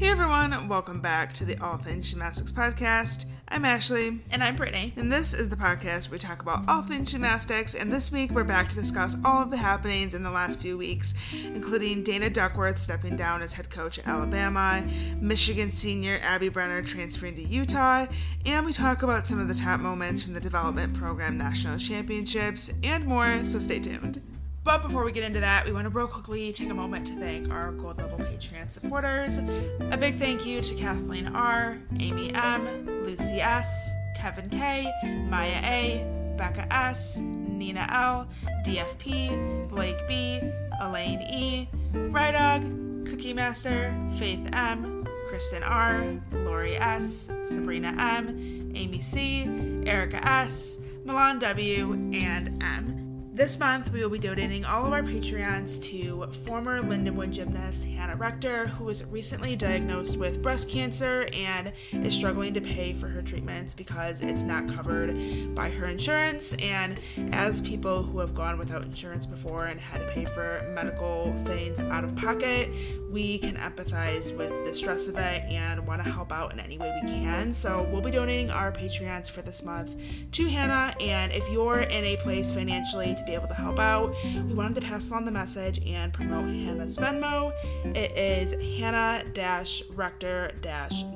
Hey everyone, welcome back to the All Things Gymnastics podcast. I'm Ashley, And I'm Brittany. and this is the podcast where we talk about all things gymnastics. And this week we're back to discuss all of the happenings in the last few weeks, including Dana Duckworth stepping down as head coach at Alabama, Michigan senior Abby Brenner transferring to Utah, and we talk about some of the top moments from the development program national championships and more. So stay tuned. But before we get into that, we want to real quickly take a moment to thank our gold level Patreon supporters. A big thank you to Kathleen R, Amy M, Lucy S, Kevin K, Maya A, Becca S, Nina L, DFP, Blake B, Elaine E, Rydog, Cookie Master, Faith M, Kristen R, Lori S, Sabrina M, Amy C, Erica S, Milan W, and M. This month, we will be donating all of our Patreons to former Lindenwood gymnast Hannah Rector, who was recently diagnosed with breast cancer and is struggling to pay for her treatments because it's not covered by her insurance. And as people who have gone without insurance before and had to pay for medical things out of pocket, we can empathize with the stress of it and want to help out in any way we can. So we'll be donating our Patreons for this month to Hannah. And if you're in a place financially to be able to help out, we wanted to pass along the message and promote Hannah's Venmo. It is Hannah Rector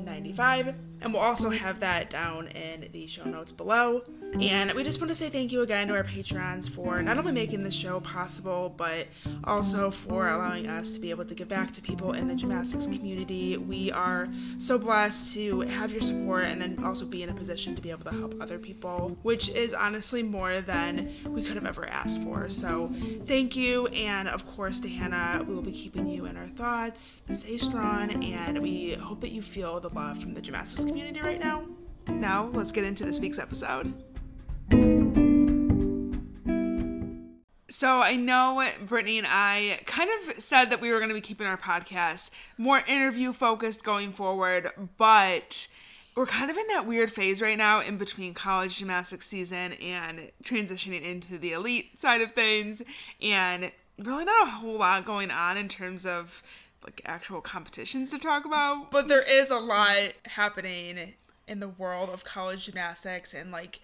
95. And we'll also have that down in the show notes below. And we just want to say thank you again to our patrons for not only making this show possible, but also for allowing us to be able to give back to people in the gymnastics community. We are so blessed to have your support and then also be in a position to be able to help other people, which is honestly more than we could have ever asked for. So thank you. And of course, to Hannah, we will be keeping you in our thoughts. Stay strong, and we hope that you feel the love from the gymnastics community right now. Now, let's get into this week's episode. So I know Brittany and I kind of said that we were going to be keeping our podcast more interview focused going forward, but we're kind of in that weird phase right now in between college gymnastics season and transitioning into the elite side of things and really not a whole lot going on in terms of like actual competitions to talk about. But there is a lot happening in the world of college gymnastics and like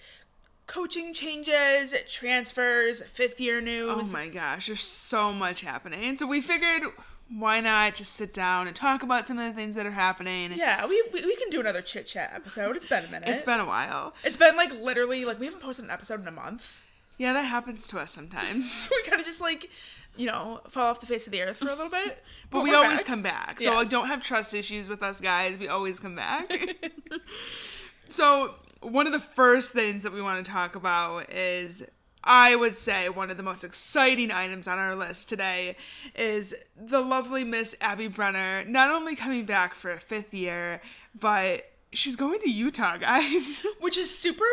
coaching changes, transfers, fifth year news. Oh my gosh, there's so much happening. So we figured why not just sit down and talk about some of the things that are happening. Yeah, we, we, we can do another chit chat episode. It's been a minute. It's been a while. It's been like literally like we haven't posted an episode in a month. Yeah, that happens to us sometimes. we kind of just like you know fall off the face of the earth for a little bit, but we we're always back. come back. So like Yes. don't have trust issues with us guys. We always come back. so one of the first things that we want to talk about is I would say one of the most exciting items on our list today is the lovely Miss Abby Brenner not only coming back for a fifth year, but she's going to Utah, guys. which is super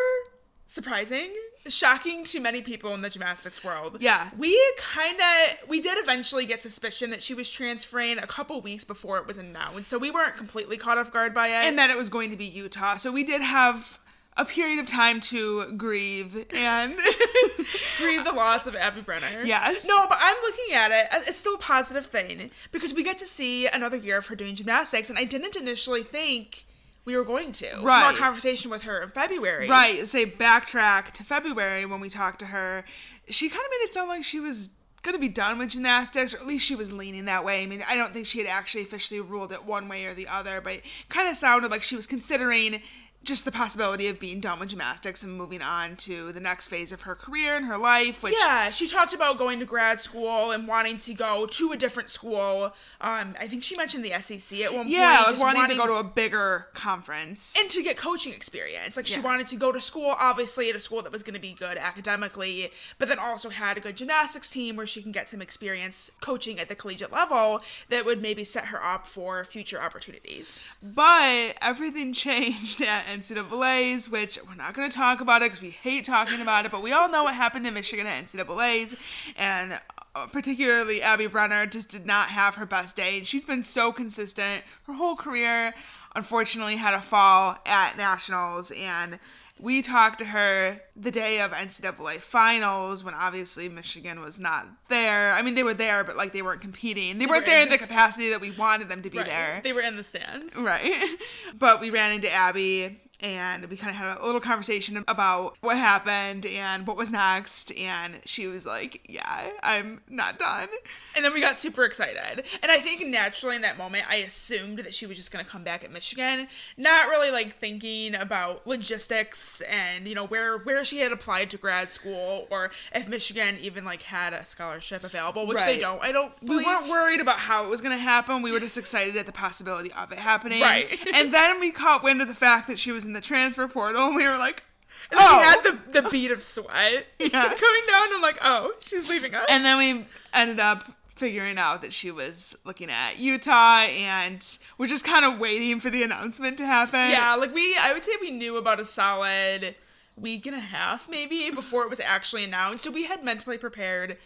surprising shocking to many people in the gymnastics world Yeah. we kind of we did eventually get suspicion that she was transferring a couple weeks before it was announced so we weren't completely caught off guard by it and that it was going to be Utah. So we did have a period of time to grieve and grieve the loss of abby brenner Yes. no but i'm looking at it uh, it's still a positive thing because we get to see another year of her doing gymnastics and i didn't initially think we were going to from our conversation with her in february. Right, say backtrack to February when we talked to her, she kind of made it sound like she was going to be done with gymnastics, or at least she was leaning that way. I mean, I don't think she had actually officially ruled it one way or the other, but it kind of sounded like she was considering just the possibility of being done with gymnastics and moving on to the next phase of her career and her life, which Yeah, she talked about going to grad school and wanting to go to a different school. Um, I think she mentioned the SEC at one yeah, point. like just wanting, to go to a bigger conference. and to get coaching experience. Like she wanted to go to school, obviously at a school that was going to be good academically, but then also had a good gymnastics team where she can get some experience coaching at the collegiate level that would maybe set her up for future opportunities. But everything changed at NCAA's, which we're not going to talk about it because we hate talking about it. But we all know what happened in Michigan at NCAA's, and uh, particularly Abby Brenner just did not have her best day. And she's been so consistent her whole career. Unfortunately, had a fall at nationals and we talked to her the day of NCAA finals when obviously Michigan was not there. I mean, they were there, but like they weren't competing. They, weren't were there in in the capacity that we wanted them to be Right. there. They were in the stands. Right. But we ran into Abby and we kind of had a little conversation about what happened and what was next. And she was like, Yeah, I'm not done. And then we got super excited. And I think naturally in that moment, I assumed that she was just going to come back at Michigan, not really like thinking about logistics and, you know, where where she had applied to grad school or if Michigan even like had a scholarship available, which they don't. I don't We weren't worried about how it was going to happen. We were just excited at the possibility of it happening. Right. And then we caught wind of the fact that she was in the transfer portal and we were like, And Oh. we had the, the bead of sweat Yeah. coming down. I'm like, oh, she's leaving us. And then we ended up figuring out that she was looking at Utah and we're just kind of waiting for the announcement to happen. yeah, like we, I would say we knew about a solid week and a half maybe before it was actually announced. So we had mentally prepared.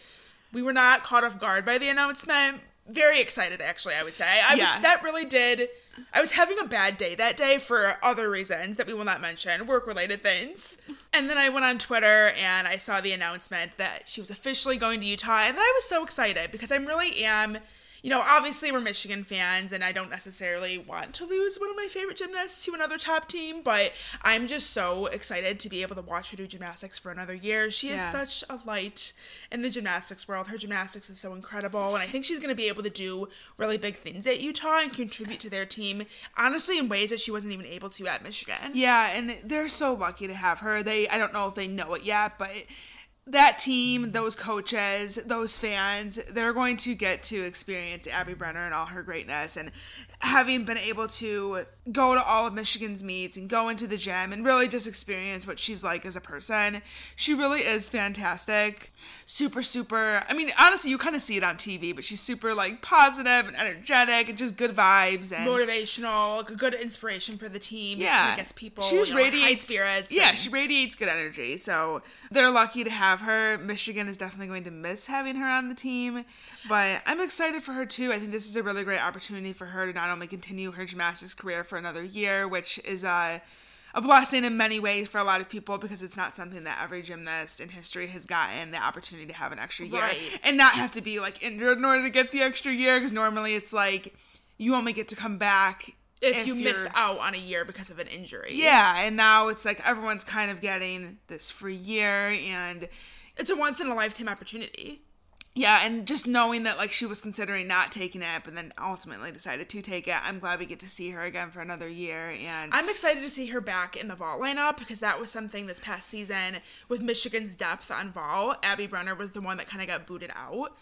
We were not caught off guard by the announcement. Very excited, actually. I would say. I Yeah. was. That really did. I was having a bad day that day for other reasons that we will not mention, work related things. And then I went on Twitter and I saw the announcement that she was officially going to Utah, and I was so excited because I really am you know, obviously we're Michigan fans, and I don't necessarily want to lose one of my favorite gymnasts to another top team, but I'm just so excited to be able to watch her do gymnastics for another year. She is such a light in the gymnastics world. Her gymnastics is so incredible, and I think she's going to be able to do really big things at Utah and contribute to their team, honestly, in ways that she wasn't even able to at Michigan. Yeah, and they're so lucky to have her. They I don't know if they know it yet, but that team, those coaches, those fans, they're going to get to experience Abby Brenner and all her greatness. And having been able to go to all of Michigan's meets and go into the gym and really just experience what she's like as a person. She really is fantastic. Super super. I mean, honestly, you kind of see it on TV, but she's super like positive and energetic and just good vibes and Motivational, like a good inspiration for the team. yeah, gets people. She you know, high radiates spirits. Yeah, and- she radiates good energy. So they're lucky to have her. Michigan is definitely going to miss having her on the team, but I'm excited for her too. I think this is a really great opportunity for her to not only continue her gymnastics career for another year, which is a a blessing in many ways for a lot of people because it's not something that every gymnast in history has gotten the opportunity to have an extra year Right. and not have to be like injured in order to get the extra year because normally it's like you only get to come back if, you missed out on a year because of an injury. yeah, and now it's like everyone's kind of getting this free year and It's a once in a lifetime opportunity. Yeah, and just knowing that like she was considering not taking it but then ultimately decided to take it. I'm glad we get to see her again for another year and I'm excited to see her back in the vault lineup because that was something this past season with Michigan's depth on vault. Abby Brenner was the one that kind of got booted out.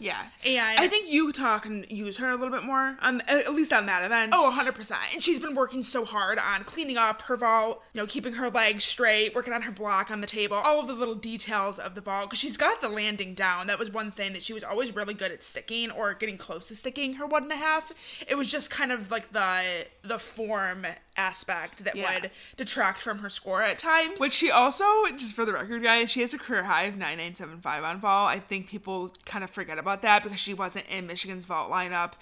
yeah. And I think Utah can use her a little bit more um, on at least on that event. Oh, 100%. And she's been working so hard on cleaning up her vault, you know, keeping her legs straight, working on her block on the table, all of the little details of the vault. Because she's got the landing down. That was one thing that she was always really good at sticking or getting close to sticking her one and a half. It was just kind of like the the form aspect that Yeah. would detract from her score at times. Which she also, just for the record, guys, she has a career high of 9975 on vault. I think people kind of forget about that because she wasn't in Michigan's vault lineup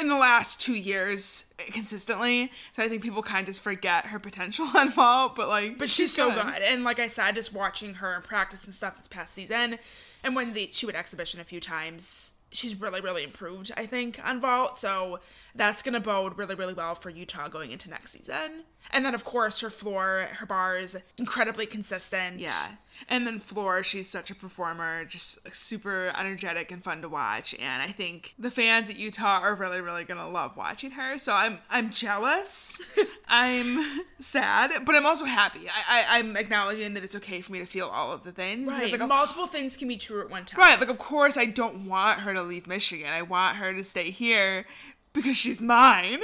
in the last two years consistently. So I think people kind of just forget her potential on vault. But like, But she's, so good. And like I said, just watching her in practice and stuff this past season, and when the, she would exhibition a few times, she's really, really improved, I think, on vault. So that's going to bode really, really well for Utah going into next season. And then, of course, her floor, her bar is incredibly consistent. Yeah. And then Floor, she's such a performer, just super energetic and fun to watch. And I think the fans at Utah are really, really gonna love watching her. So I'm I'm jealous. I'm sad, but I'm also happy. I, I I'm acknowledging that it's okay for me to feel all of the things. Right. Because, like, Multiple things can be true at one time. Right, like of course I don't want her to leave Michigan. I want her to stay here because she's mine.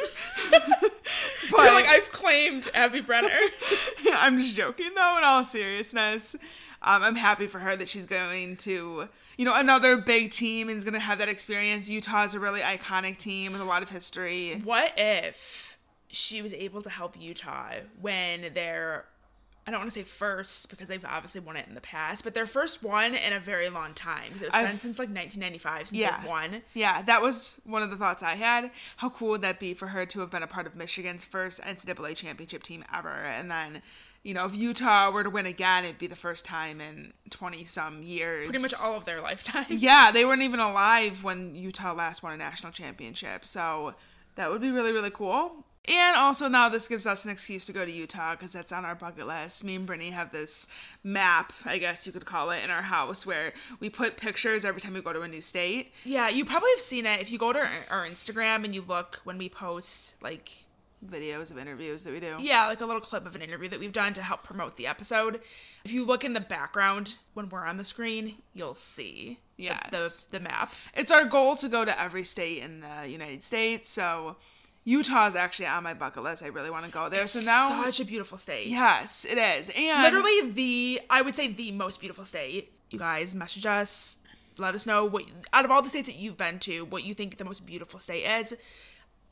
but You're like, I've claimed Abby Brenner. I'm just joking though, in all seriousness. Um, I'm happy for her that she's going to, you know, another big team and is going to have that experience. Utah's a really iconic team with a lot of history. what if she was able to help Utah when they're I don't want to say first because they've obviously won it in the past, but their first one in a very long time. It's been I've- since like 1995 since Yeah. they've won. Yeah, that was one of the thoughts I had. How cool would that be for her to have been a part of Michigan's first NCAA championship team ever? And then, you know, if Utah were to win again, it'd be the first time in 20 some years. Pretty much all of their lifetime. Yeah, they weren't even alive when Utah last won a national championship. So that would be really, really cool. And also now this gives us an excuse to go to Utah because that's on our bucket list. Me and Brittany have this map, I guess you could call it, in our house where we put pictures every time we go to a new state. Yeah, you probably have seen it if you go to our, our Instagram and you look when we post like Videos of interviews that we do. yeah, like a little clip of an interview that we've done to help promote the episode. If you look in the background when we're on the screen, you'll see the- the, the map. It's our goal to go to every state in the United States. So Utah is actually on my bucket list. I really want to go there. So now, such a beautiful state. yes, it is. And literally the I would say the most beautiful state. You guys message us, let us know what out of all the states that you've been to, what you think the most beautiful state is.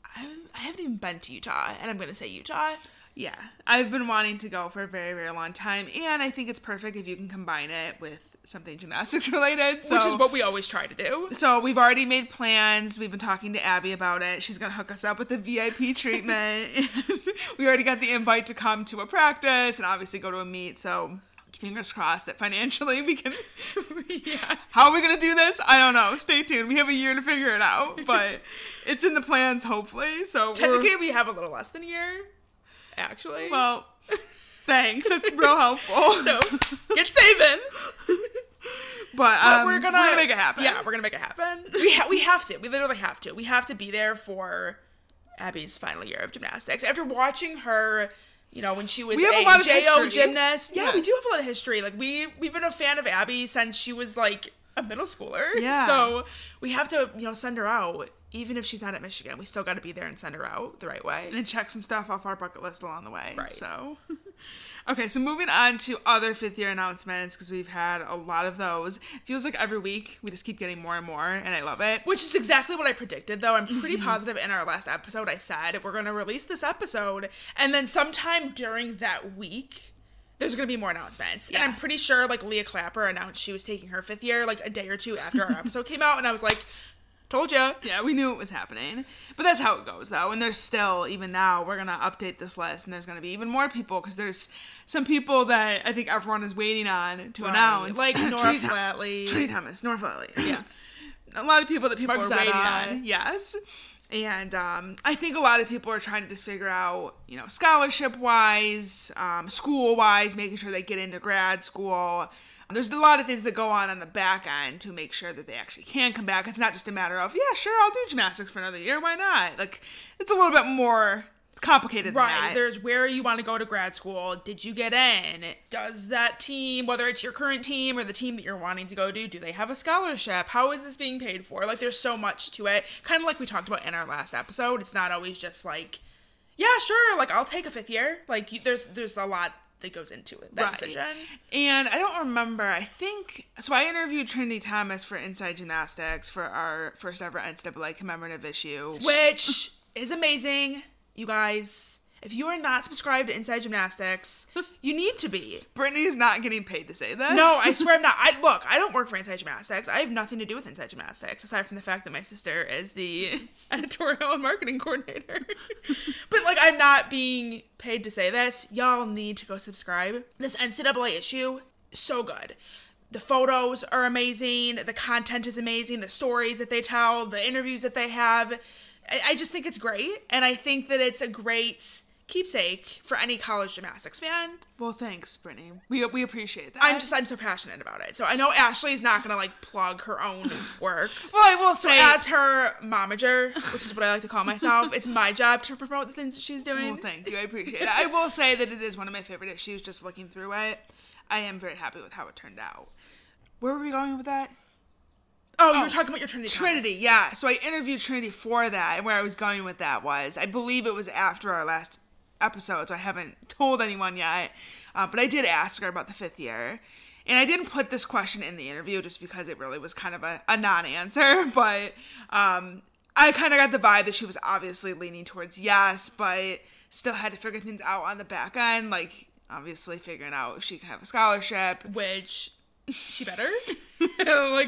I, I haven't even been to Utah, and I'm gonna say Utah. Yeah, I've been wanting to go for a very, very long time, and I think it's perfect if you can combine it with something gymnastics related. So, which is what we always try to do. So we've already made plans. We've been talking to Abby about it. She's gonna hook us up with the VIP treatment. we already got the invite to come to a practice and obviously go to a meet. So fingers crossed that financially we can. yeah. How are we gonna do this? I don't know. Stay tuned. We have a year to figure it out, but it's in the plans hopefully. So Technically, we have a little less than a year. Actually, well, thanks. That's real helpful. so get saving. but, But um, we're gonna we're gonna make it happen. Yeah, we're gonna make it happen. We ha- we have to. We literally have to. We have to be there for Abby's final year of gymnastics. After watching her, you know, when she was We have a a, lot of JO history. gymnast. Yeah, Yeah. we do have a lot of history. Like we we've been a fan of Abby since she was like a middle schooler. Yeah. So we have to, you know, send her out. Even if she's not at Michigan, we still got to be there and send her out the right way. and check some stuff off our bucket list along the way. Right. So, okay, so moving on to other fifth year announcements because we've had a lot of those. Feels like every week we just keep getting more and more, and I love it. Which is exactly what I predicted, though. I'm pretty Mm-hmm. positive in our last episode I said we're going to release this episode, and then sometime during that week, there's going to be more announcements. And I'm pretty sure, like, Leah Clapper announced she was taking her fifth year, like, a day or two after our episode came out, and I was like, told ya. Yeah, we knew it was happening. But that's how it goes, though. And there's still, even now, we're going to update this list, and there's going to be even more people because there's some people that I think everyone is waiting on to announce. Like Nora Flatley. Trinity Thomas, Nora Flatley. Yeah. a lot of people that people are Mark waiting Zetta. on. Yes. And um, I think a lot of people are trying to just figure out, you know, scholarship wise, um, school wise, making sure they get into grad school. There's a lot of things that go on on the back end to make sure that they actually can come back. It's not just a matter of, yeah, sure, I'll do gymnastics for another year. Why not? Like, it's a little bit more complicated than Right. There's where you want to go to grad school. Did you get in? Does that team, whether it's your current team or the team that you're wanting to go to, do they have a scholarship? How is this being paid for? Like, there's so much to it. Kind of like we talked about in our last episode. It's not always just like, yeah, sure, like I'll take a fifth year. Like, you, there's there's a lot that goes into it. That Right. decision. And I don't remember. I think so. I interviewed Trinity Thomas for Inside Gymnastics for our first ever NCAA commemorative issue. which is amazing. You guys, if you are not subscribed to Inside Gymnastics, you need to be. Brittany's not getting paid to say this. No, I swear I'm not. I look, I don't work for Inside Gymnastics. I have nothing to do with Inside Gymnastics aside from the fact that my sister is the editorial and marketing coordinator. but like I'm not being paid to say this. Y'all need to go subscribe. This NCAA issue so good. The photos are amazing, the content is amazing, the stories that they tell, the interviews that they have. I, I just think it's great, and I think that it's a great keepsake for any college gymnastics fan. Well, thanks, Brittany. We we appreciate that. I'm just I'm so passionate about it. So I know Ashley's not gonna like plug her own work. Well, I will say. As her momager, which is what I like to call myself, it's my job to promote the things that she's doing. well, thank you. I appreciate it. I will say that it is one of my favorite issues. Just looking through it, I am very happy with how it turned out. Where were we going with that? oh, you were oh, talking about your Trinity. Trinity, yeah. So I interviewed Trinity for that, and where I was going with that was, I believe it was after our last episode, so I haven't told anyone yet. Uh, but I did ask her about the fifth year, and I didn't put this question in the interview just because it really was kind of a, a non-answer. But um, I kind of got the vibe that she was obviously leaning towards yes, but still had to figure things out on the back end, like obviously figuring out if she could have a scholarship. Which she better. like,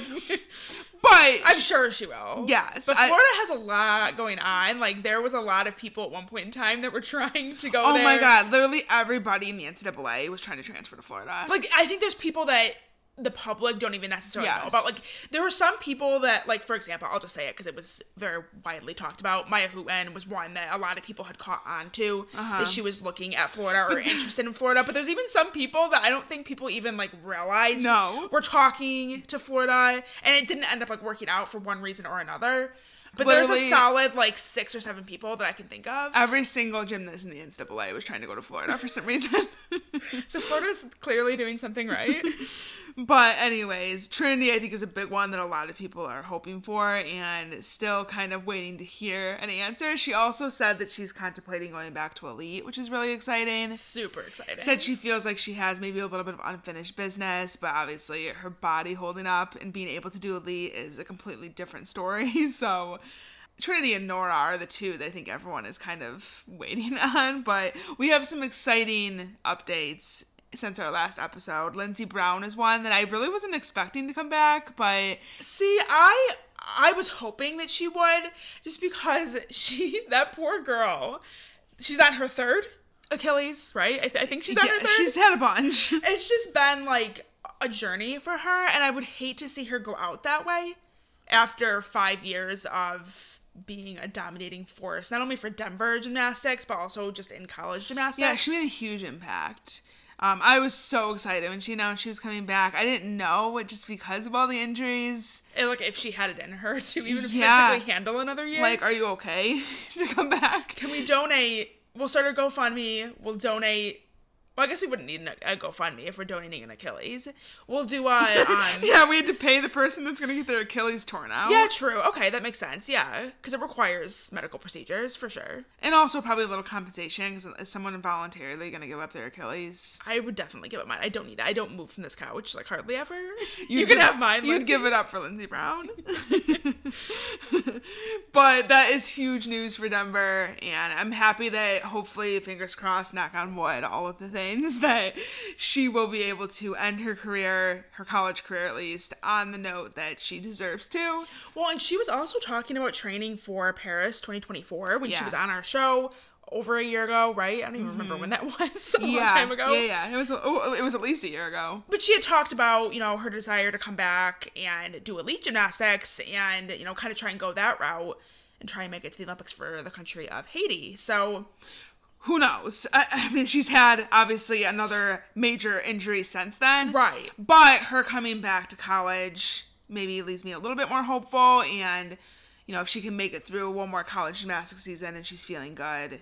But I'm sure she will. Yes, but I- Florida has a lot going on. Like, there was a lot of people at one point in time that were trying to go oh there. my god, literally everybody in the NCAA was trying to transfer to Florida. Like, I think there's people that the public don't even necessarily know about. Like, there were some people that, like, for example, I'll just say it because it was very widely talked about. Mya Hooten was one that a lot of people had caught on to Uh-huh. that she was looking at Florida or interested in Florida. But there's even some people that I don't think people even like realize No. were talking to Florida, and it didn't end up like working out for one reason or another. But there's a solid like six or seven people that I can think of. Every single gymnast in the NCAA was trying to go to Florida for some reason. So Florida's clearly doing something right. But anyways, Trinity I think is a big one that a lot of people are hoping for and still kind of waiting to hear an answer. She also said that she's contemplating going back to elite, which is really exciting. Super exciting. Said she feels like she has maybe a little bit of unfinished business, but obviously her body holding up and being able to do elite is a completely different story. So Trinity and Nora are the two that I think everyone is kind of waiting on. But we have some exciting updates since our last episode. Lynnzee Brown is one that I really wasn't expecting to come back, but See, I I was hoping that she would, just because she that poor girl, she's on her third Achilles, right? I, th- I think she's on yeah, her third. she's had a bunch. it's just been like a journey for her, and I would hate to see her go out that way after five years of being a dominating force, not only for Denver gymnastics but also just in college gymnastics. Yeah, she made a huge impact. Um, I was so excited when she announced she was coming back. I didn't know it just because of all the injuries. And, like if she had it in her to even Yeah. physically handle another year. Like, are you okay to come back? Can we donate? We'll start a GoFundMe. We'll donate. Well, I guess we wouldn't need a GoFundMe if we're donating an Achilles. We'll do a. Um, Yeah, we had to pay the person that's gonna get their Achilles torn out. yeah, true. Okay, that makes sense. Yeah, because it requires medical procedures for sure. and also probably a little compensation because is someone voluntarily gonna give up their Achilles? I would definitely give it up mine. I don't need that. I don't move from this couch like hardly ever. You, give- have mine. You'd Lynnzee. give it up for Lynnzee Brown. but that is huge news for Denver, and I'm happy that hopefully, fingers crossed, knock on wood, all of the things that she will be able to end her career, her college career at least, on the note that she deserves to. Well, and she was also talking about training for Paris 2024 when she was on our show over a year ago, right? I don't even remember mm-hmm. when that was. a long time ago. Yeah, yeah. It was. Oh, it was at least a year ago. but she had talked about you know her desire to come back and do elite gymnastics and you know kind of try and go that route and try and make it to the olympics for the country of haiti so Who knows? I, I mean, she's had obviously another major injury since then. Right. But her coming back to college maybe leaves me a little bit more hopeful. And, you know, if she can make it through one more college gymnastics season and she's feeling good,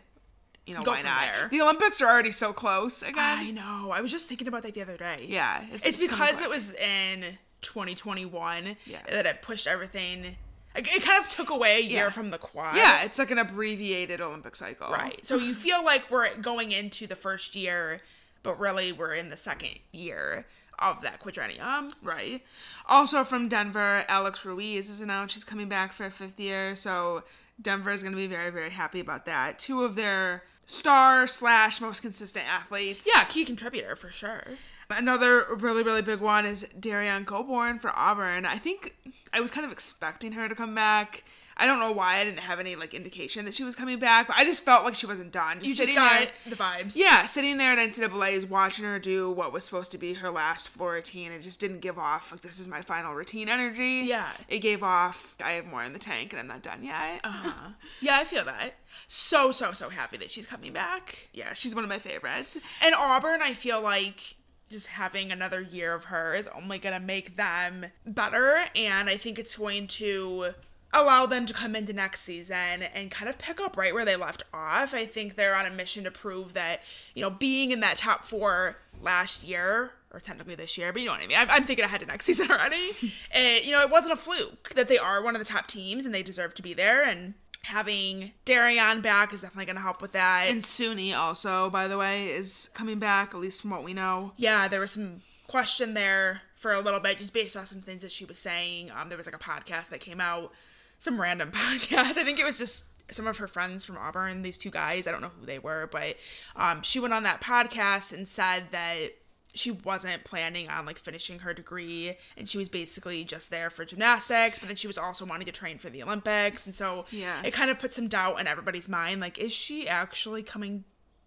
you know, Go why not? there. The Olympics are already so close again. i know i was just thinking about that the other day yeah. it's, coming because it was in 2021 Yeah. that it pushed everything it kind of took away a year Yeah. from the quad Yeah, it's like an abbreviated Olympic cycle. right so you feel like we're going into the first year but really we're in the second year of that quadrennium Right. Also from Denver, Alex Ruiz is announced she's coming back for a fifth year. So Denver is going to be very, very happy about that. Two of their star slash most consistent athletes. yeah key contributor for sure Another really, really big one is Derrian Gobourne for Auburn. I think I was kind of expecting her to come back. I don't know why I didn't have any like indication that she was coming back, but I just felt like she wasn't done. You just got there- the vibes. yeah, sitting there at NCAA's watching her do what was supposed to be her last floor routine, it just didn't give off like this is my final routine energy. Yeah. It gave off I have more in the tank and I'm not done yet. Uh-huh. Yeah, I feel that. So, so, so happy that she's coming back. Yeah, she's one of my favorites. And Auburn, I feel like just having another year of her is only going to make them better. And I think it's going to allow them to come into next season and kind of pick up right where they left off. I think they're on a mission to prove that, you know, being in that top four last year, or technically this year, but you know what I mean. I'm, I'm thinking ahead to next season already. uh, you know, it wasn't a fluke that they are one of the top teams and they deserve to be there. And having Derrian back is definitely going to help with that. And Suni also, by the way, is coming back, at least from what we know. yeah, there was some question there for a little bit, just based on some things that she was saying. Um, there was like a podcast that came out, some random podcast. I think it was just some of her friends from Auburn. These two guys, I don't know who they were, but um, she went on that podcast and said that she wasn't planning on like finishing her degree and she was basically just there for gymnastics but then she was also wanting to train for the olympics and so Yeah. it kind of put some doubt in everybody's mind like is she actually coming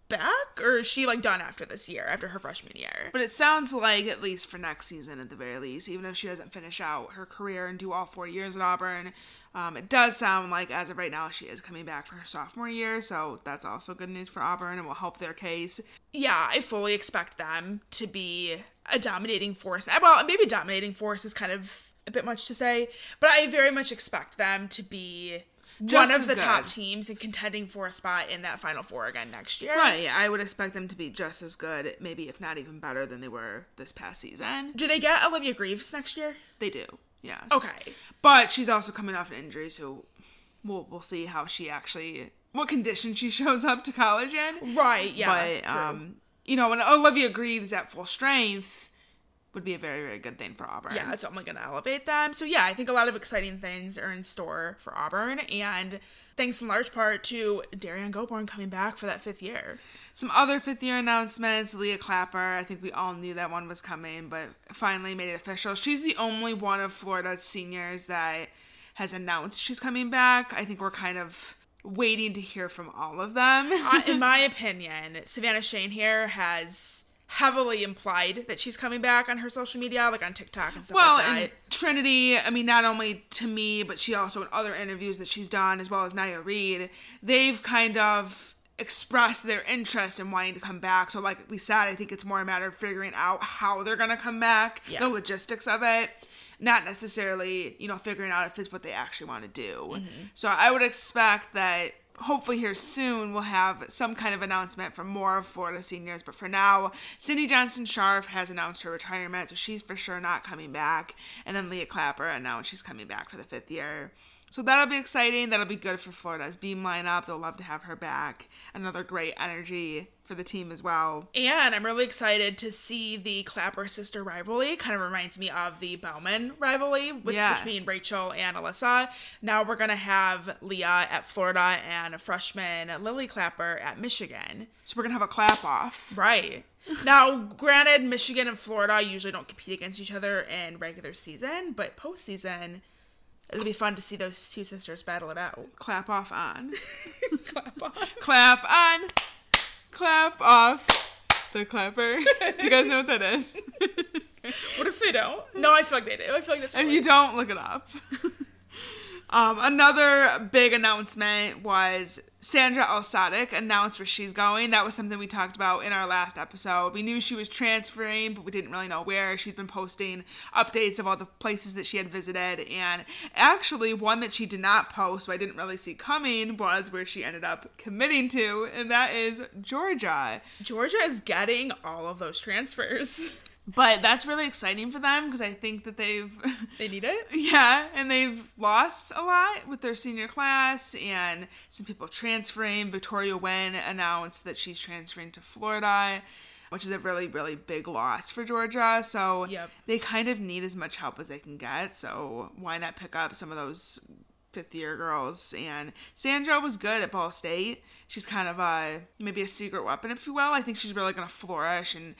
back or is she like done after this year after her freshman year But it sounds like, at least for next season at the very least, even if she doesn't finish out her career and do all four years at Auburn, um, it does sound like as of right now she is coming back for her sophomore year. So that's also good news for Auburn and will help their case. yeah i fully expect them to be a dominating force well maybe dominating force is kind of a bit much to say but i very much expect them to be Just one of the top teams and contending for a spot in that final four again next year Right, yeah, I would expect them to be just as good, maybe if not even better than they were this past season. Do they get Olivia Greaves next year? They do, yes. Okay. But she's also coming off an injury, so we'll we'll see how she actually what condition she shows up to college in. Right, yeah. but um, you know, when Olivia Greaves at full strength would be a very very good thing for Auburn. yeah, it's only going to elevate them. So yeah, I think a lot of exciting things are in store for Auburn, and thanks in large part to Derrian Gobourne coming back for that fifth year. Some other fifth year announcements. Leah Clapper. I think we all knew that one was coming, but finally made it official. She's the only one of Florida's seniors that has announced she's coming back. I think we're kind of waiting to hear from all of them. uh, in my opinion, Savannah Schoenherr has heavily implied that she's coming back on her social media, like on TikTok and stuff Well, like that. Well, and Trinity, I mean, not only to me, but she also in other interviews that she's done, as well as Nya Reed, they've kind of expressed their interest in wanting to come back. So, like we said, I think it's more a matter of figuring out how they're going to come back, Yeah. the logistics of it, not necessarily, you know, figuring out if it's what they actually want to do. Mm-hmm. So, I would expect that hopefully here soon we'll have some kind of announcement from more of Florida seniors. But for now, Sydney Johnson Scharpf has announced her retirement, so she's for sure not coming back. And then Leah Clapper announced she's coming back for the fifth year. So that'll be exciting. That'll be good for Florida's beam lineup. They'll love to have her back. Another great energy for the team as well. And I'm really excited to see the Clapper sister rivalry. Kind of reminds me of the Baumann rivalry with, Yeah. between Rachel and Alyssa. Now we're going to have Leah at Florida and a freshman Lily Clapper at Michigan. So we're gonna have a clap off. Right. Now, granted, Michigan and Florida usually don't compete against each other in regular season, but postseason, it'll be fun to see those two sisters battle it out. Clap off on. Clap on. clap on. Clap off. The clapper. Do you guys know what that is? What if they don't? No, I feel like they do. I feel like that's If really- you don't, look it up. um, another big announcement was Sandra Elsadek announced where she's going. That was something we talked about in our last episode. We knew she was transferring, but we didn't really know where. She'd been posting updates of all the places that she had visited. And actually, one that she did not post, so I didn't really see coming, was where she ended up committing to, and that is Georgia. Georgia is getting all of those transfers. But that's really exciting for them because I think that they've. They need it. Yeah, and they've lost a lot with their senior class and some people transferring. Victoria Nguyen announced that she's transferring to Florida, which is a really, really big loss for Georgia. So Yep. they kind of need as much help as they can get. So why not pick up some of those fifth year girls? And Sandra was good at Ball State. She's kind of a maybe a secret weapon, if you will. I think she's really going to flourish and.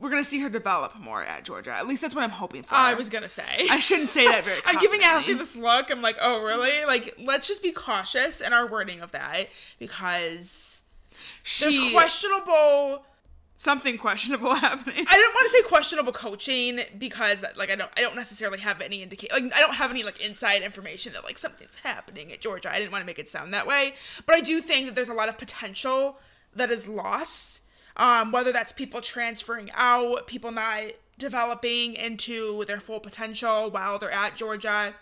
We're gonna see her develop more at Georgia. At least that's what I'm hoping for. I was gonna say. I shouldn't say that very. I'm giving. Ashley this look. I'm like, oh really? Like, let's just be cautious in our wording of that because there's questionable. something questionable happening. I didn't want to say questionable coaching because like I don't I don't necessarily have any indicate like I don't have any like inside information that like something's happening at Georgia. I didn't want to make it sound that way, but I do think that there's a lot of potential that is lost. Um, whether that's people transferring out, people not developing into their full potential while they're at Georgia.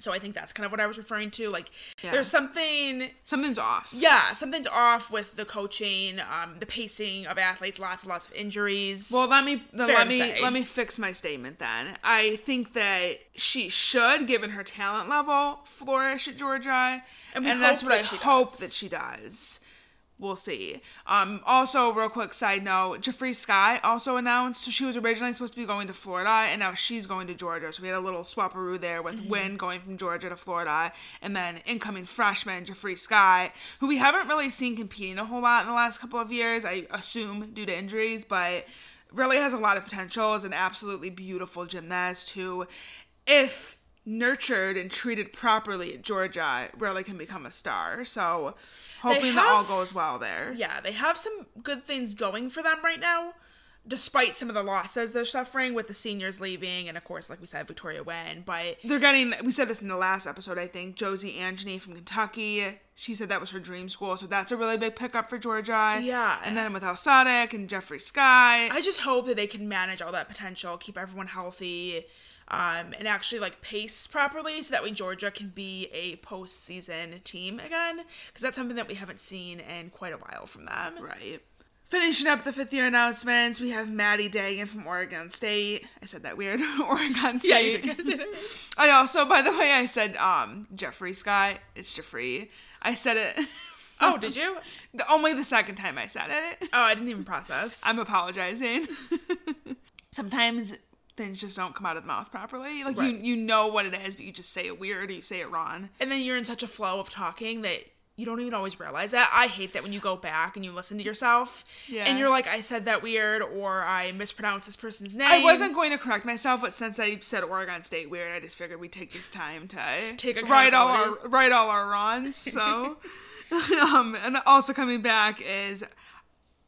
So I think that's kind of what I was referring to. Like, Yeah. there's something Something's off. yeah, something's off with the coaching, um, the pacing of athletes, lots and lots of injuries. Well, let me let me say. let me fix my statement. Then I think that she should, given her talent level, flourish at Georgia, And and, that's what I hope does. that she does. We'll see. Um, also, real quick side note: Jeffrey Sky also announced. She was originally supposed to be going to Florida, and now she's going to Georgia. So we had a little swaparoo there with Mm-hmm. Wynn going from Georgia to Florida, and then incoming freshman Jeffrey Sky, who we haven't really seen competing a whole lot in the last couple of years. I assume due to injuries, but really has a lot of potential as an absolutely beautiful gymnast who, if nurtured and treated properly at Georgia, really can become a star. So hoping that all goes well there. Yeah, they have some good things going for them right now, despite some of the losses they're suffering with the seniors leaving, and of course, like we said, Victoria Nguyen. But They're getting, we said this in the last episode, I think, Josie Angeny from Kentucky. She said that was her dream school, so that's a really big pickup for Georgia. Yeah. And then with Elsadek and Jeffrey Sky. I just hope that they can manage all that potential, keep everyone healthy, um, and actually like pace properly, so that way Georgia can be a postseason team again, because that's something that we haven't seen in quite a while from them. Right. Finishing up the fifth year announcements, we have Madi Dagen from Oregon State. I said that weird. Oregon State. Yeah, you did say that right. I also, by the way, I said um Jeffrey Scott. It's Jeffrey. I said it Oh, did you? the, only the second time I said it. Oh, I didn't even process. I'm apologizing. Sometimes things just don't come out of the mouth properly. Like Right. you you know what it is, but you just say it weird or you say it wrong. and then you're in such a flow of talking that you don't even always realize that. I hate that when you go back and you listen to yourself Yeah. and you're like, I said that weird or I mispronounced this person's name. I wasn't going to correct myself, but since I said Oregon State weird, I just figured we'd take this time to Take right all our right all our wrongs. So, um, and also coming back is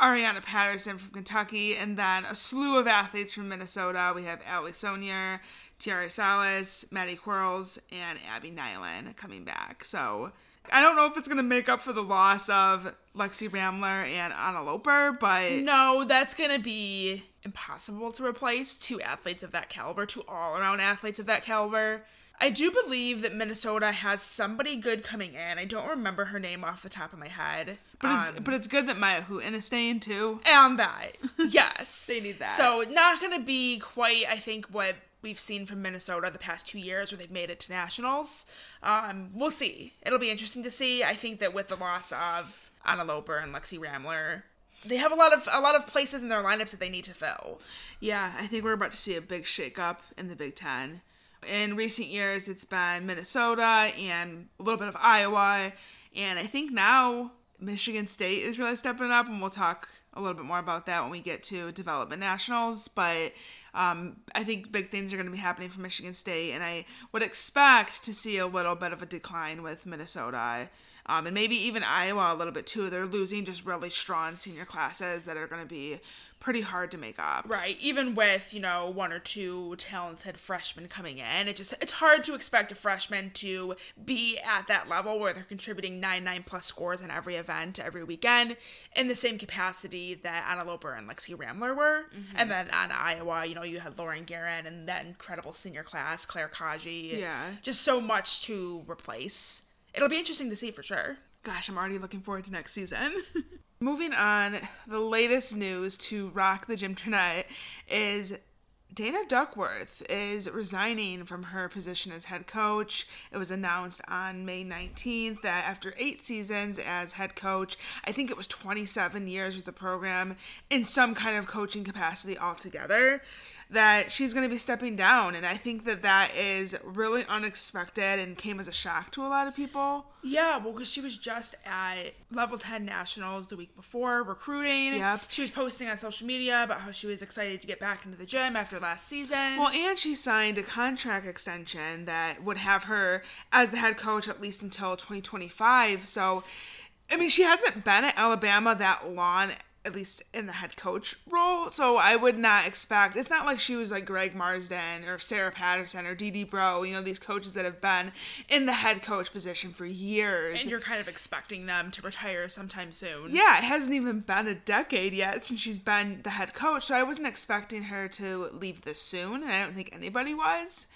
Ariana Patterson from Kentucky, and then a slew of athletes from Minnesota. We have Allie Sonier, Tiara Salas, Maddie Quarles, and Abby Nyland coming back. So. I don't know if it's going to make up for the loss of Lexy Ramler and Anna Loper, but No, that's going to be impossible to replace two athletes of that caliber, two all around athletes of that caliber. I do believe that Minnesota has somebody good coming in. I don't remember her name off the top of my head. but it's Um, but it's good that Maya Hu is staying too. and that. Yes. They need that. So not gonna be quite, I think, what we've seen from Minnesota the past two years where they've made it to nationals. Um, we'll see. It'll be interesting to see. I think that with the loss of Anna Loper and Lexy Ramler, they have a lot of a lot of places in their lineups that they need to fill. Yeah, I think we're about to see a big shakeup in the Big Ten. In recent years, it's been Minnesota and a little bit of Iowa, and I think now Michigan State is really stepping up, and we'll talk a little bit more about that when we get to development nationals. But um, I think big things are going to be happening for Michigan State, and I would expect to see a little bit of a decline with Minnesota. Um, and maybe even Iowa a little bit too. They're losing just really strong senior classes that are going to be pretty hard to make up. Right. Even with, you know, one or two talented freshmen coming in, it just it's hard to expect a freshman to be at that level where they're contributing nine nine plus scores in every event every weekend in the same capacity that Anna Loper and Lexy Ramler were. And then on Iowa, you know, you had Lauren Guerin and that incredible senior class, Claire Kaji. Yeah. Just so much to replace. It'll be interesting to see for sure. Gosh, I'm already looking forward to next season. Moving on, the latest news to rock the gym tonight is Dana Duckworth is resigning from her position as head coach. It was announced on May 19th that after eight seasons as head coach, I think it was 27 years with the program in some kind of coaching capacity altogether, that she's going to be stepping down. And I think that that is really unexpected and came as a shock to a lot of people. Yeah, well, because she was just at level 10 nationals the week before recruiting. Yep. She was posting on social media about how she was excited to get back into the gym after last season. Well, and she signed a contract extension that would have her as the head coach at least until 2025. So, I mean, she hasn't been at Alabama that long, at least in the head coach role. So, I would not expect it's not like she was like Greg Marsden or Sarah Patterson or D-D Breaux, you know, these coaches that have been in the head coach position for years. and you're kind of expecting them to retire sometime soon. Yeah, it hasn't even been a decade yet since she's been the head coach, so I wasn't expecting her to leave this soon, and I don't think anybody was.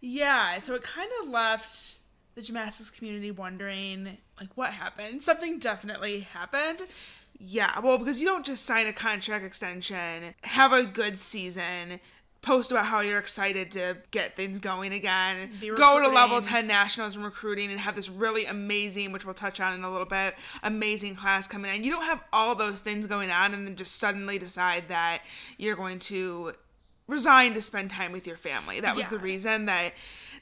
Yeah, so it kind of left the gymnastics community wondering, like, what happened? Something definitely happened. Yeah, well, because you don't just sign a contract extension, have a good season, post about how you're excited to get things going again, go to level 10 nationals and recruiting, and have this really amazing, which we'll touch on in a little bit, amazing class coming in. You don't have all those things going on and then just suddenly decide that you're going to resign to spend time with your family. That was Yeah. the reason that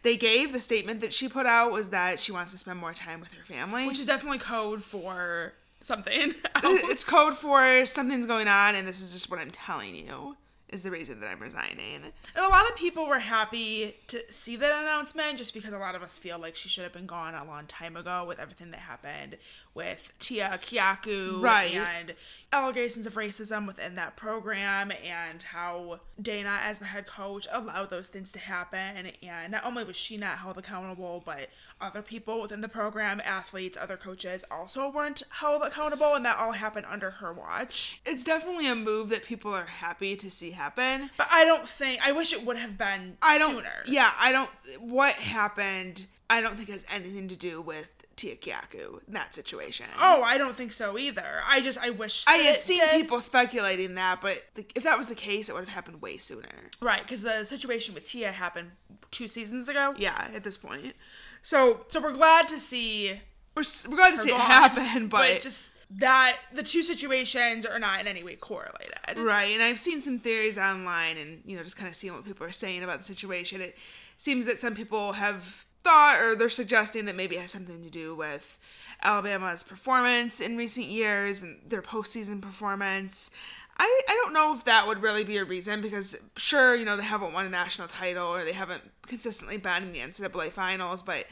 they gave. The statement that she put out was that she wants to spend more time with her family. Which is definitely code for something. it's code for something's going on and this is just what I'm telling you. is the reason that I'm resigning. And a lot of people were happy to see that announcement just because a lot of us feel like she should have been gone a long time ago with everything that happened with Tia Kiaku Right. and allegations of racism within that program and how Dana as the head coach allowed those things to happen and not only was she not held accountable but other people within the program athletes other coaches also weren't held accountable and that all happened under her watch It's definitely a move that people are happy to see happen. but I don't think I wish it would have been I don't. sooner Yeah, I don't. What happened? I don't think has anything to do with Tia Kiaku in that situation. Oh, I don't think so either. I just I wish I had seen did. people speculating that, but like, if that was the case, it would have happened way sooner. right because the situation with Tia happened two seasons ago. Yeah, at this point. So So we're glad to see we're, we're glad to see it gone, happen, but, just that the two situations are not in any way correlated. right. And I've seen some theories online, and you know, just kind of seeing what people are saying about the situation. It seems that some people have thought, or they're suggesting that maybe it has something to do with Alabama's performance in recent years and their postseason performance. I, I don't know if that would really be a reason because sure you know they haven't won a national title or they haven't consistently been in the NCAA finals but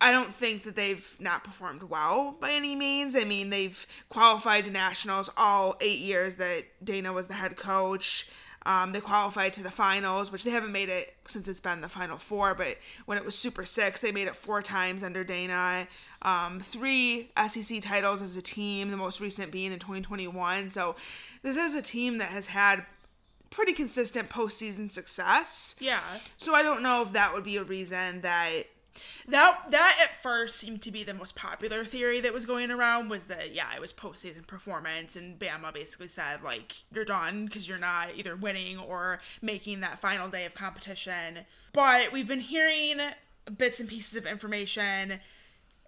I don't think that they've not performed well by any means. I mean, they've qualified to nationals all eight years that Dana was the head coach. Um, they qualified to the finals, which they haven't made it since it's been the Final Four. But when it was Super Six, they made it four times under Dana. Um, three SEC titles as a team, the most recent being in 2021. So this is a team that has had pretty consistent postseason success. Yeah. So I don't know if that would be a reason that That that at first seemed to be the most popular theory that was going around was that yeah it was postseason performance and Bama basically said like you're done because you're not either winning or making that final day of competition. But we've been hearing bits and pieces of information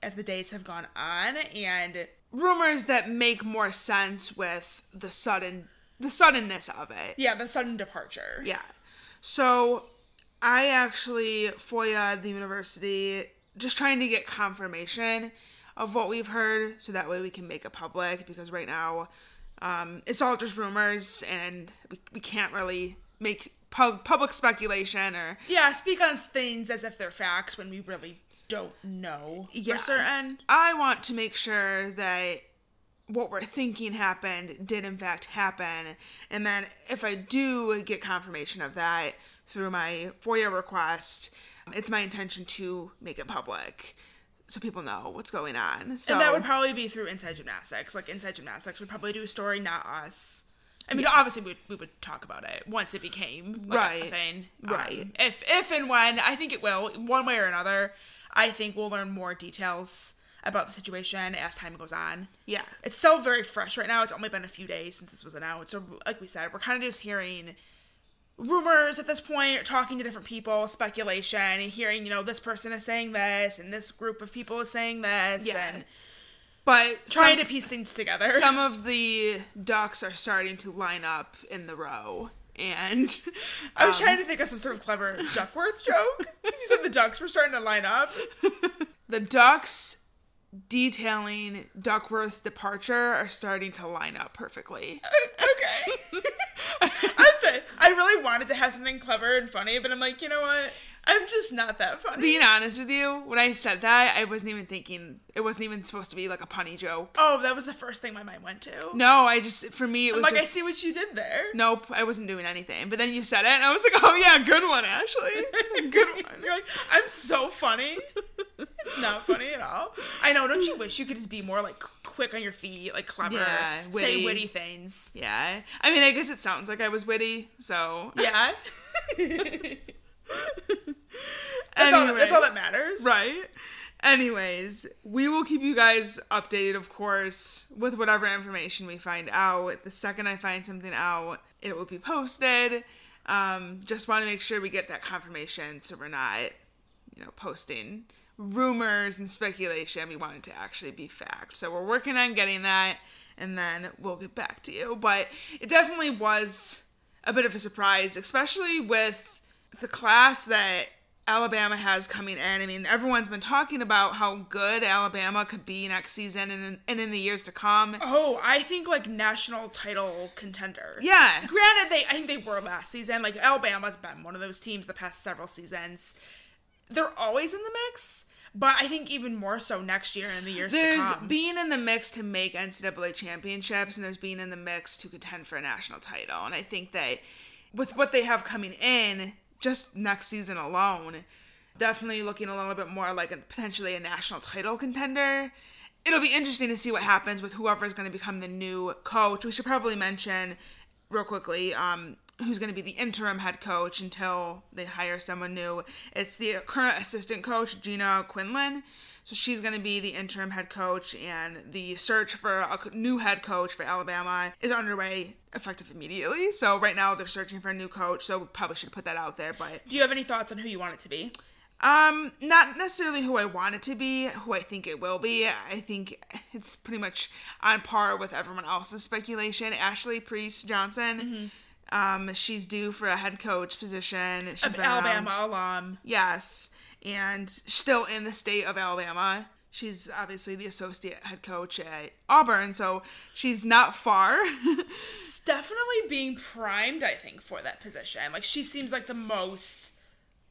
as the days have gone on and rumors that make more sense with the sudden the suddenness of it. yeah the sudden departure. Yeah. So I actually FOIA the university just trying to get confirmation of what we've heard so that way we can make it public because right now um, it's all just rumors and we, we can't really make pub- public speculation or Yeah, speak on things as if they're facts when we really don't know Yeah. for certain. I want to make sure that what we're thinking happened did in fact happen. And then if I do get confirmation of that through my FOIA request, it's my intention to make it public so people know what's going on. So And that would probably be through Inside Gymnastics. Like Inside Gymnastics would probably do a story, not us. I mean, obviously, we, we would talk about it once it became like, a Right. thing. Right. Um, if if and when I think it will, one way or another, I think we'll learn more details about the situation as time goes on. yeah. It's still very fresh right now. It's only been a few days since this was announced. So, like we said, we're kind of just hearing rumors at this point, talking to different people, speculation, hearing, you know, this person is saying this, and this group of people is saying this, Yeah. and But trying some, to piece things together. some of the ducks are starting to line up in the row. And I was um, trying to think of some sort of clever Duckworth joke. you said the ducks were starting to line up. the ducks detailing Duckworth's departure are starting to line up perfectly. okay. I said I really wanted to have something clever and funny, but I'm like, you know what? I'm just not that funny. Being honest with you, when I said that, I wasn't even thinking it wasn't even supposed to be like a punny joke. oh, that was the first thing my mind went to. No, I just for me it was like I see what you did there. Nope, I wasn't doing anything. But then you said it, and I was like, "Oh yeah, good one, Ashley. Good one." You're like, I'm so funny. It's not funny at all. I know. Don't you wish you could just be more like quick on your feet, like clever, Yeah, say witty. witty things? Yeah, I mean, I guess it sounds like I was witty, so Yeah. that's, all that, that's all that matters. Right. Anyways, we will keep you guys updated, of course, with whatever information we find out. The second I find something out, it will be posted. Um, just want to make sure we get that confirmation so we're not, you know, posting rumors and speculation. We want it to actually be fact. So we're working on getting that, and then we'll get back to you. But it definitely was a bit of a surprise, especially with the class that Alabama has coming in. I mean, everyone's been talking about how good Alabama could be next season and in, and in the years to come. Oh, I think like national title contender. Yeah. Granted, they I think they were last season. Like Alabama's been one of those teams the past several seasons. They're always in the mix, but I think even more so next year and the years There's to come. being in the mix to make NCAA championships, and there's being in the mix to contend for a national title. And I think that with what they have coming in, just next season alone, definitely looking a little bit more like a, potentially a national title contender. It'll be interesting to see what happens with whoever is going to become the new coach. We should probably mention real quickly um, who's going to be the interim head coach until they hire someone new. It's the current assistant coach, Gina Quinlan. So she's going to be the interim head coach, and the search for a new head coach for Alabama is underway effective immediately. So right now they're searching for a new coach, so we probably should put that out there. But Do you have any thoughts on who you want it to be? um, not necessarily who I want it to be, who I think it will be. I think it's pretty much on par with everyone else's speculation. Ashley Priess Johnson. Um, she's due for a head coach position. She's Of Alabama alum. Yes, and still in the state of Alabama. She's obviously the associate head coach at Auburn, so she's not far. Definitely being primed, I think, for that position. Like she seems like the most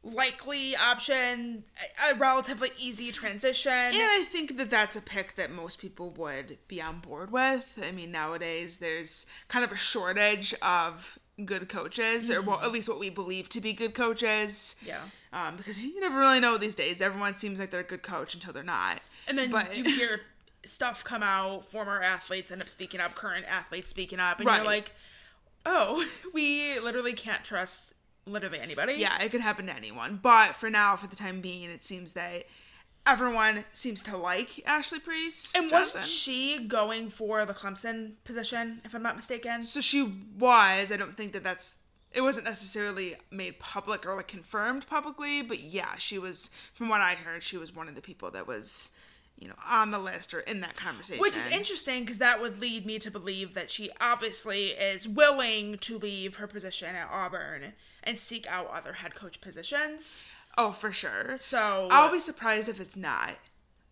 likely option, a, a relatively easy transition. And I think that that's a pick that most people would be on board with. I mean, nowadays there's kind of a shortage of good coaches, or well, at least what we believe to be good coaches. Yeah. Um, because you never really know these days. Everyone seems like they're a good coach until they're not. And then But- you hear stuff come out, former athletes end up speaking up, current athletes speaking up, and Right. you're like, oh, we literally can't trust literally anybody. Yeah, it could happen to anyone. But for now, for the time being, it seems that everyone seems to like Ashley Priess. And wasn't she going for the Clemson position, if I'm not mistaken? So she was. I don't think that that's. It wasn't necessarily made public or like confirmed publicly, but yeah, she was. From what I heard, she was one of the people that was, you know, on the list or in that conversation. Which is interesting because that would lead me to believe that she obviously is willing to leave her position at Auburn and seek out other head coach positions. Oh, for sure. So I'll be surprised if it's not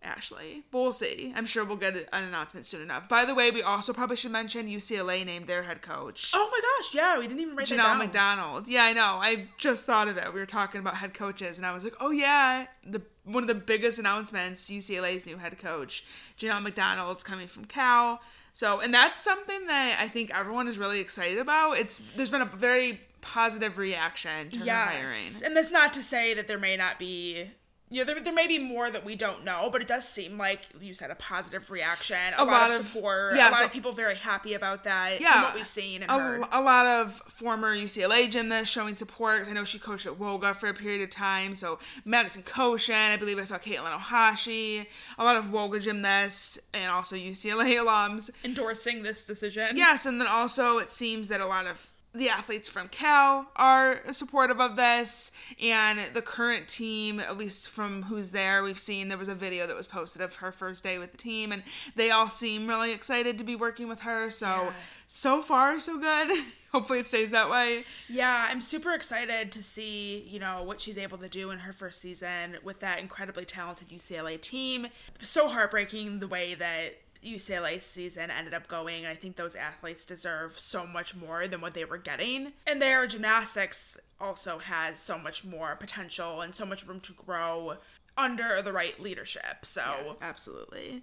Ashley. But we'll see. I'm sure we'll get an announcement soon enough. By the way, we also probably should mention UCLA named their head coach. Oh my gosh, yeah, we didn't even write that Janelle down. McDonald. Yeah, I know. I just thought of it. We were talking about head coaches, and I was like, oh yeah, the one of the biggest announcements, UCLA's new head coach, Janelle McDonald's coming from Cal. So, and that's something that I think everyone is really excited about. It's there's been a very positive reaction to her hiring. Yes, and that's not to say that there may not be. You know, there, there may be more that we don't know, but it does seem like you said a positive reaction, a, lot, lot of support, yeah, a lot so- of people very happy about that. yeah, from what we've seen and a, heard. a lot of former UCLA gymnasts showing support. I know she coached at WOGA for a period of time. So Madison Kocian, I believe I saw Katelyn Ohashi, a lot of WOGA gymnasts, and also UCLA alums. Endorsing this decision. Yes, and then also it seems that a lot of the athletes from Cal are supportive of this, and the current team, at least from who's there, we've seen there was a video that was posted of her first day with the team, and they all seem really excited to be working with her. So, Yeah. so far, so good. Hopefully, it stays that way. Yeah, I'm super excited to see, you know, what she's able to do in her first season with that incredibly talented UCLA team. So heartbreaking the way that UCLA's season ended up going, and I think those athletes deserve so much more than what they were getting. And their gymnastics also has so much more potential and so much room to grow under the right leadership. So Absolutely.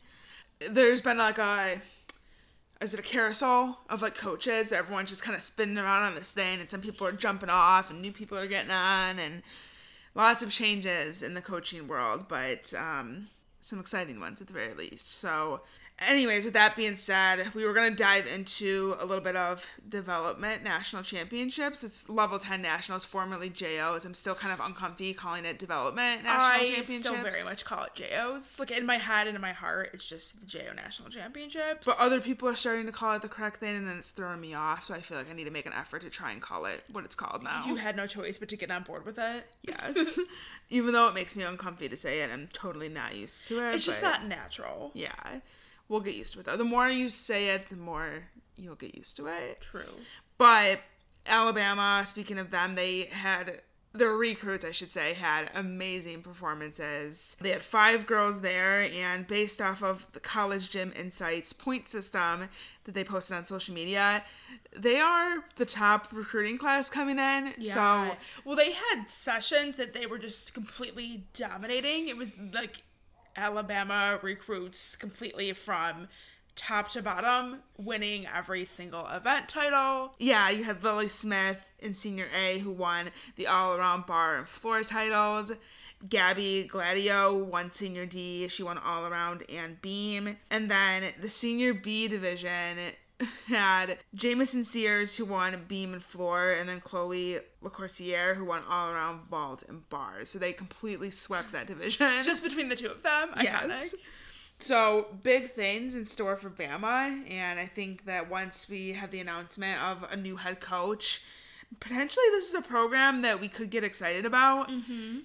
There's been like a is it a carousel of like coaches? Everyone's just kind of spinning around on this thing, and some people are jumping off, and new people are getting on, and lots of changes in the coaching world, but um, some exciting ones at the very least. So, anyways, with that being said, we were gonna dive into a little bit of development national championships. It's level ten nationals, formerly JOs. I'm still kind of uncomfy calling it development national championships. I championships. still very much call it JOs. Like in my head and in my heart, it's just the JO National Championships. But other people are starting to call it the correct thing, and then it's throwing me off. So I feel like I need to make an effort to try and call it what it's called now. you had no choice but to get on board with it. yes, even though it makes me uncomfy to say it, I'm totally not used to it. It's just not natural. Yeah, we'll get used to it. Though the more you say it, the more you'll get used to it. True. But Alabama, speaking of them, they had the recruits, I should say, had amazing performances. They had five girls there, and based off of the College Gym Insights point system that they posted on social media, they are the top recruiting class coming in. Yeah. So, well, they had sessions that they were just completely dominating. It was like Alabama recruits completely from top to bottom, winning every single event title. yeah, you had Lily Smith in Senior A who won the all around bar and floor titles. Gabby Gladieux won Senior D. She won all around and beam. And then the Senior B division had Jamison Sears who won beam and floor, and then Chloe LaCoursiere who won all around vault and bars. So they completely swept that division. Just between the two of them, Yes. iconic. So big things in store for Bama, and I think that once we have the announcement of a new head coach, potentially this is a program that we could get excited about. Mm-hmm.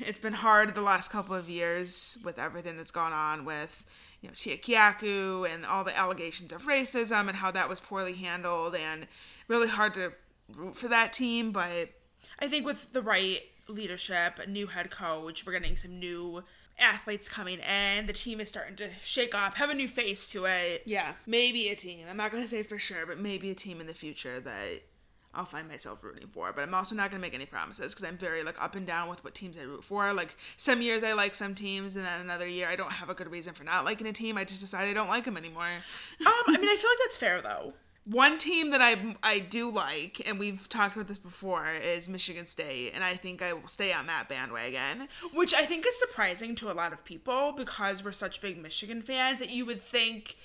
It's been hard the last couple of years with everything that's gone on with you know Tia Kiaku and all the allegations of racism and how that was poorly handled, and really hard to root for that team, but I think with the right leadership, a new head coach, we're getting some new athletes coming in. The team is starting to shake up, have a new face to it. Yeah, maybe a team. I'm not going to say for sure, but maybe a team in the future that I'll find myself rooting for. But I'm also not going to make any promises because I'm very like up and down with what teams I root for. Like some years I like some teams, and then another year I don't have a good reason for not liking a team. I just decide I don't like them anymore. Um, I mean, I feel like that's fair though. One team that I I do like, and we've talked about this before, is Michigan State, and I think I will stay on that bandwagon. Which I think is surprising to a lot of people because we're such big Michigan fans that you would think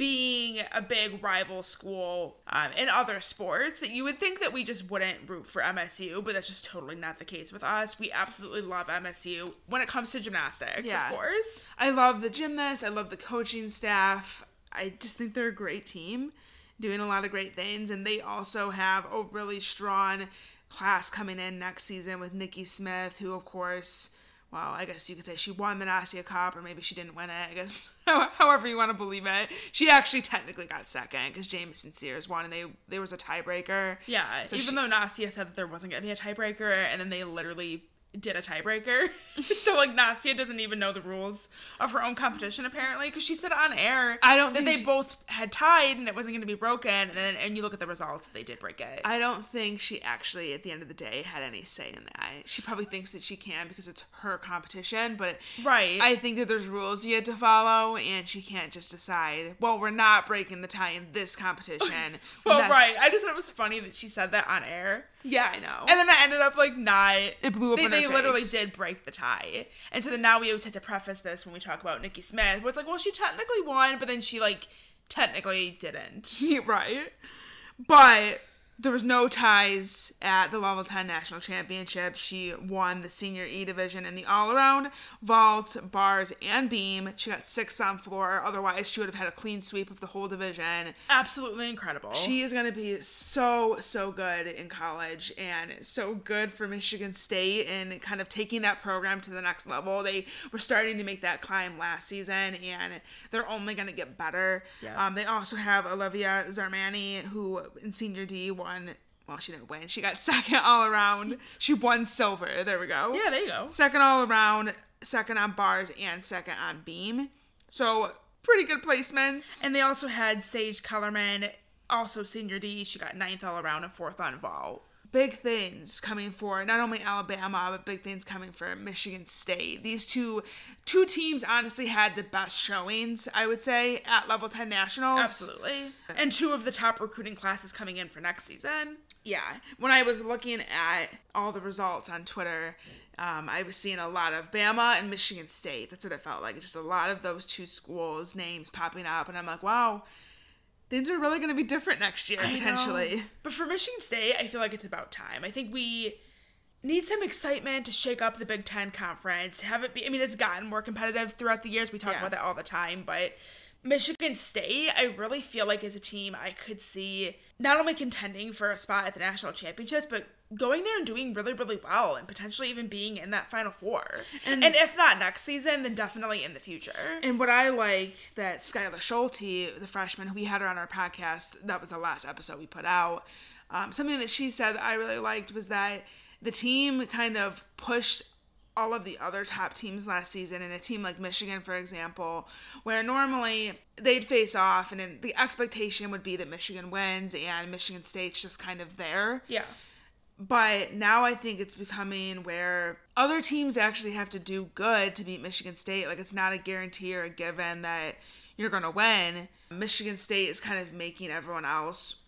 being a big rival school um, in other sports that you would think that we just wouldn't root for MSU, but that's just totally not the case with us. We absolutely love MSU when it comes to gymnastics, Yeah. of course. I love the gymnast. I love the coaching staff. I just think they're a great team, doing a lot of great things, and they also have a really strong class coming in next season with Nikki Smith, who of course, well, I guess you could say she won the Nastia Cup, or maybe she didn't win it. I guess however you want to believe it. She actually technically got second because Jamison Sears won, and they there was a tiebreaker. Yeah, So even she- though Nastia said that there wasn't going to be a tiebreaker, and then they literally did a tiebreaker. so, like, Nastia doesn't even know the rules of her own competition, apparently, because she said on air I don't that they she- both had tied and it wasn't going to be broken, and then and you look at the results, they did break it. I don't think she actually, at the end of the day, had any say in that. She probably thinks that she can because it's her competition, but Right. I think that there's rules you have to follow, and she can't just decide. Well, we're not breaking the tie in this competition. well, right. I just thought it was funny that she said that on air. Yeah, I know. And then I ended up like not. It blew up They, they literally did break the tie, and so then now we always have to preface this when we talk about Nikki Smith, where it's like, well, she technically won, but then she like technically didn't. right. But there was no ties at the level 10 national championship. She won the senior E division in the all around vault, bars, and beam. She got sixth on floor. Otherwise, she would have had a clean sweep of the whole division. Absolutely incredible. She is going to be so, so good in college and so good for Michigan State and kind of taking that program to the next level. They were starting to make that climb last season and they're only going to get better. Yeah. Um, they also have Olivia Zarmani, who in senior D won. Well, she didn't win. She got second all around. She won silver. There we go. yeah, there you go. Second all around, second on bars, and second on beam. So pretty good placements. And they also had Sage Kellerman, also senior D. She got ninth all around and fourth on vault. Big things coming for not only Alabama but big things coming for Michigan State. These two two teams honestly had the best showings, I would say, at level 10 nationals. Absolutely. And two of the top recruiting classes coming in for next season. Yeah. When I was looking at all the results on Twitter, um, I was seeing a lot of Bama and Michigan State. That's what it felt like. Just a lot of those two schools' names popping up, and I'm like, wow, things are really going to be different next year potentially. But for Michigan State, I feel like it's about time. I think we need some excitement to shake up the Big Ten conference. Have it be, I mean, it's gotten more competitive throughout the years. We talk Yeah. about that all the time, but Michigan State, I really feel like is a team I could see not only contending for a spot at the national championships, but going there and doing really, really well and potentially even being in that final four. And, And- if not next season, then definitely in the future. And what I like that Skylar Schulte, the freshman, who we had her on our podcast, that was the last episode we put out. Um, something that she said that I really liked was that the team kind of pushed all of the other top teams last season and a team like Michigan for example where normally they'd face off and then the expectation would be that Michigan wins and Michigan State's just kind of there. Yeah. But now I think it's becoming where other teams actually have to do good to beat Michigan State. Like it's not a guarantee or a given that you're going to win. Michigan State is kind of making everyone else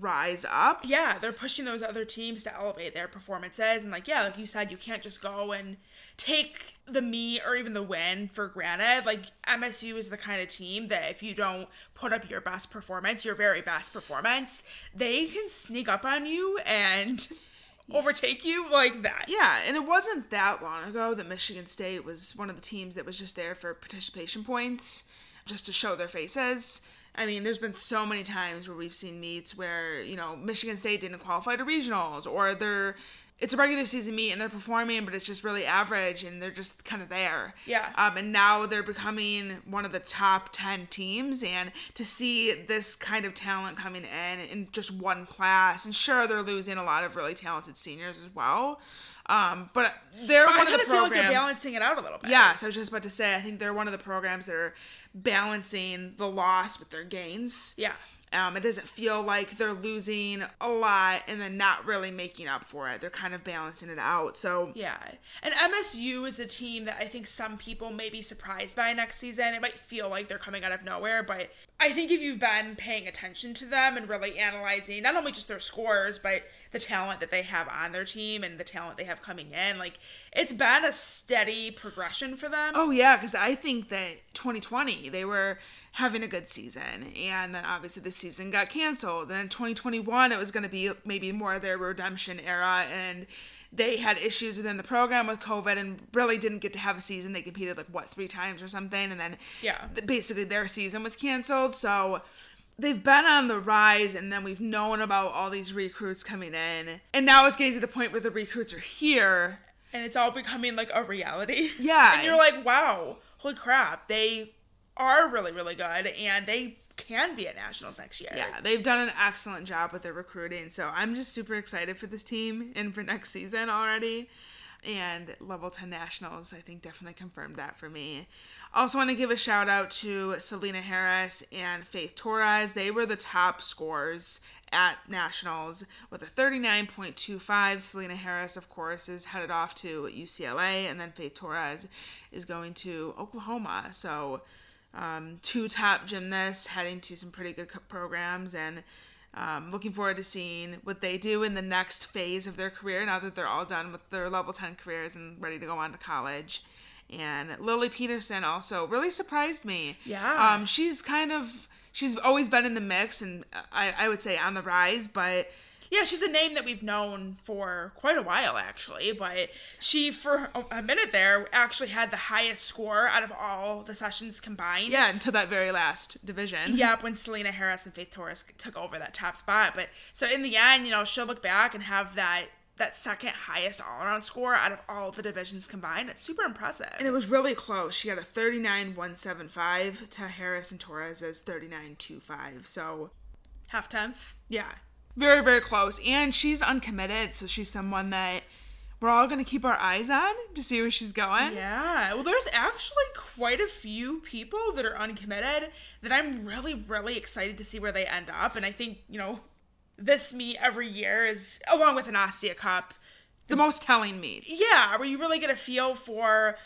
rise up. Yeah, they're pushing those other teams to elevate their performances. And, like, yeah, like you said, you can't just go and take the me or even the win for granted. Like, MSU is the kind of team that if you don't put up your best performance, your very best performance, they can sneak up on you and overtake you like that. Yeah, and it wasn't that long ago that Michigan State was one of the teams that was just there for participation points, just to show their faces. I mean, there's been so many times where we've seen meets where, you know, Michigan State didn't qualify to regionals or they're it's a regular season meet and they're performing, but it's just really average and they're just kind of there. Yeah. Um, and now they're becoming one of the top 10 teams. And to see this kind of talent coming in in just one class, and sure, they're losing a lot of really talented seniors as well. Um, but they're But I one of kind the of feel like programs. they're balancing it out a little bit. Yeah, so I was just about to say, I think they're one of the programs that are balancing the loss with their gains. Yeah. Um, it doesn't feel like they're losing a lot and then not really making up for it. They're kind of balancing it out. So Yeah. And MSU is a team that I think some people may be surprised by next season. It might feel like they're coming out of nowhere, but I think if you've been paying attention to them and really analyzing not only just their scores, but the talent that they have on their team and the talent they have coming in, like it's been a steady progression for them. Oh yeah, because I think that 2020 they were having a good season, and then obviously the season got canceled. Then in 2021 it was going to be maybe more of their redemption era, and they had issues within the program with COVID and really didn't get to have a season. They competed like what three times or something, and then Yeah. basically their season was canceled. So they've been on the rise and then we've known about all these recruits coming in and now it's getting to the point where the recruits are here and it's all becoming like a reality. Yeah. And you're like, wow, holy crap, they are really, really good and they can be at nationals next year. Yeah, they've done an excellent job with their recruiting. So I'm just super excited for this team and for next season already. And level 10 nationals, I think, definitely confirmed that for me. Also, want to give a shout out to Selena Harris and Faith Torres. They were the top scorers at nationals with a 39.25. Selena Harris, of course, is headed off to UCLA, and then Faith Torres is going to Oklahoma. So, um, two top gymnasts heading to some pretty good programs and um, looking forward to seeing what they do in the next phase of their career now that they're all done with their level 10 careers and ready to go on to college and lily peterson also really surprised me Yeah. um, she's kind of she's always been in the mix and I, I would say on the rise but Yeah, she's a name that we've known for quite a while, actually. But she, for a- minute there, actually had the highest score out of all the sessions combined. yeah until that very last division Yep, when Selena Harris and Faith Torres took over that top spot. But so in the end, you know, she'll look back and have that that second highest all around score out of all the divisions combined. It's super impressive. and it was really close. She got a 39.175 to Harris and Torres as 39.25. So Half tenth. Yeah. Very, very close. And she's uncommitted, so she's someone that we're all going to keep our eyes on to see where she's going. Yeah. Well, there's actually quite a few people that are uncommitted that I'm really, really excited to see where they end up. And I think, you know, this meet every year is, along with a Nastia Cup, The most telling meets. yeah, where you really get a feel for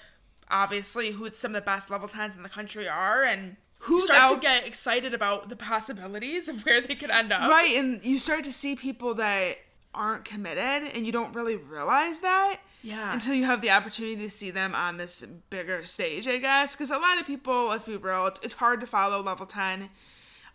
obviously who some of the best level 10s in the country are and Who's start out- to get excited about the possibilities of where they could end up. Right. And you start to see people that aren't committed, and you don't really realize that. Yeah. Until you have the opportunity to see them on this bigger stage, I guess. Because a lot of people, let's be real, it's, it's hard to follow level 10.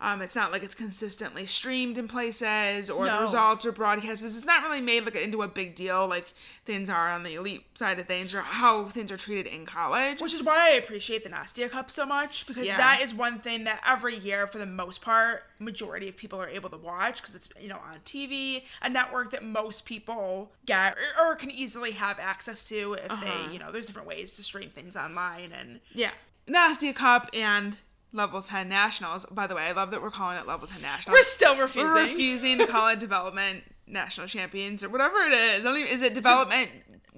Um, it's not like it's consistently streamed in places or the results are broadcasted. It's not really made like into a big deal like things are on the elite side of things or how things are treated in college. Which is why I appreciate the Nastia Cup so much because Yeah. that is one thing that every year, for the most part, majority of people are able to watch because it's you know on TV, a network that most people get or, or can easily have access to if they you know there's different ways to stream things online and Yeah. Nastia Cup and Level 10 Nationals. By the way, I love that we're calling it Level 10 Nationals. we're still refusing. We're refusing to call it development national champions or whatever it is. I don't even, is it development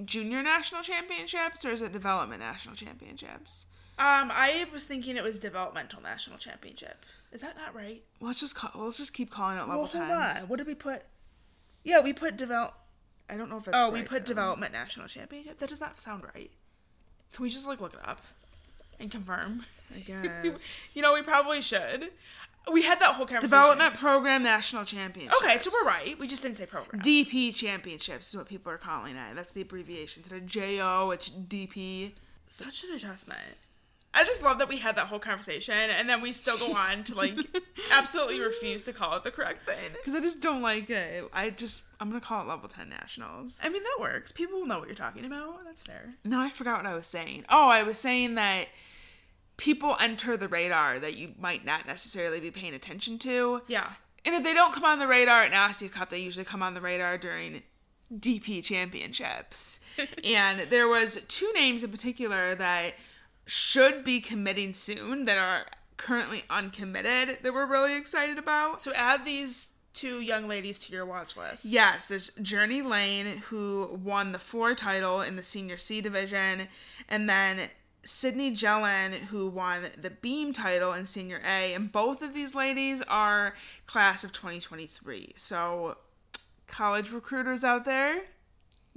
junior national championships or is it development national championships? Um, I was thinking it was developmental national championship. Is that not right? Well, let's just call, let's just keep calling it level Well, hold tens. on. What did we put? Yeah, we put develop. I don't know if that's Oh, we put though. development national championship. That does not sound right. Can we just like look it up and confirm? I guess. you know, we probably should. We had that whole conversation. Development program national championship. Okay, so we're right. We just didn't say program. DP championships is what people are calling it. That's the abbreviation. Instead of JO, it's DP. Such an adjustment. I just love that we had that whole conversation and then we still go on to like absolutely refuse to call it the correct thing. Because I just don't like it. I just, I'm going to call it level 10 nationals. I mean, that works. People will know what you're talking about. That's fair. No, I forgot what I was saying. Oh, I was saying that people enter the radar that you might not necessarily be paying attention to. Yeah. And if they don't come on the radar at Nastia Cup, they usually come on the radar during DP championships. and there was two names in particular that should be committing soon that are currently uncommitted that we're really excited about. So add these two young ladies to your watch list. Yes, there's Journey Lane who won the floor title in the senior C division, and then Sydney Jellin who won the beam title in senior A. And both of these ladies are class of 2023. So, college recruiters out there,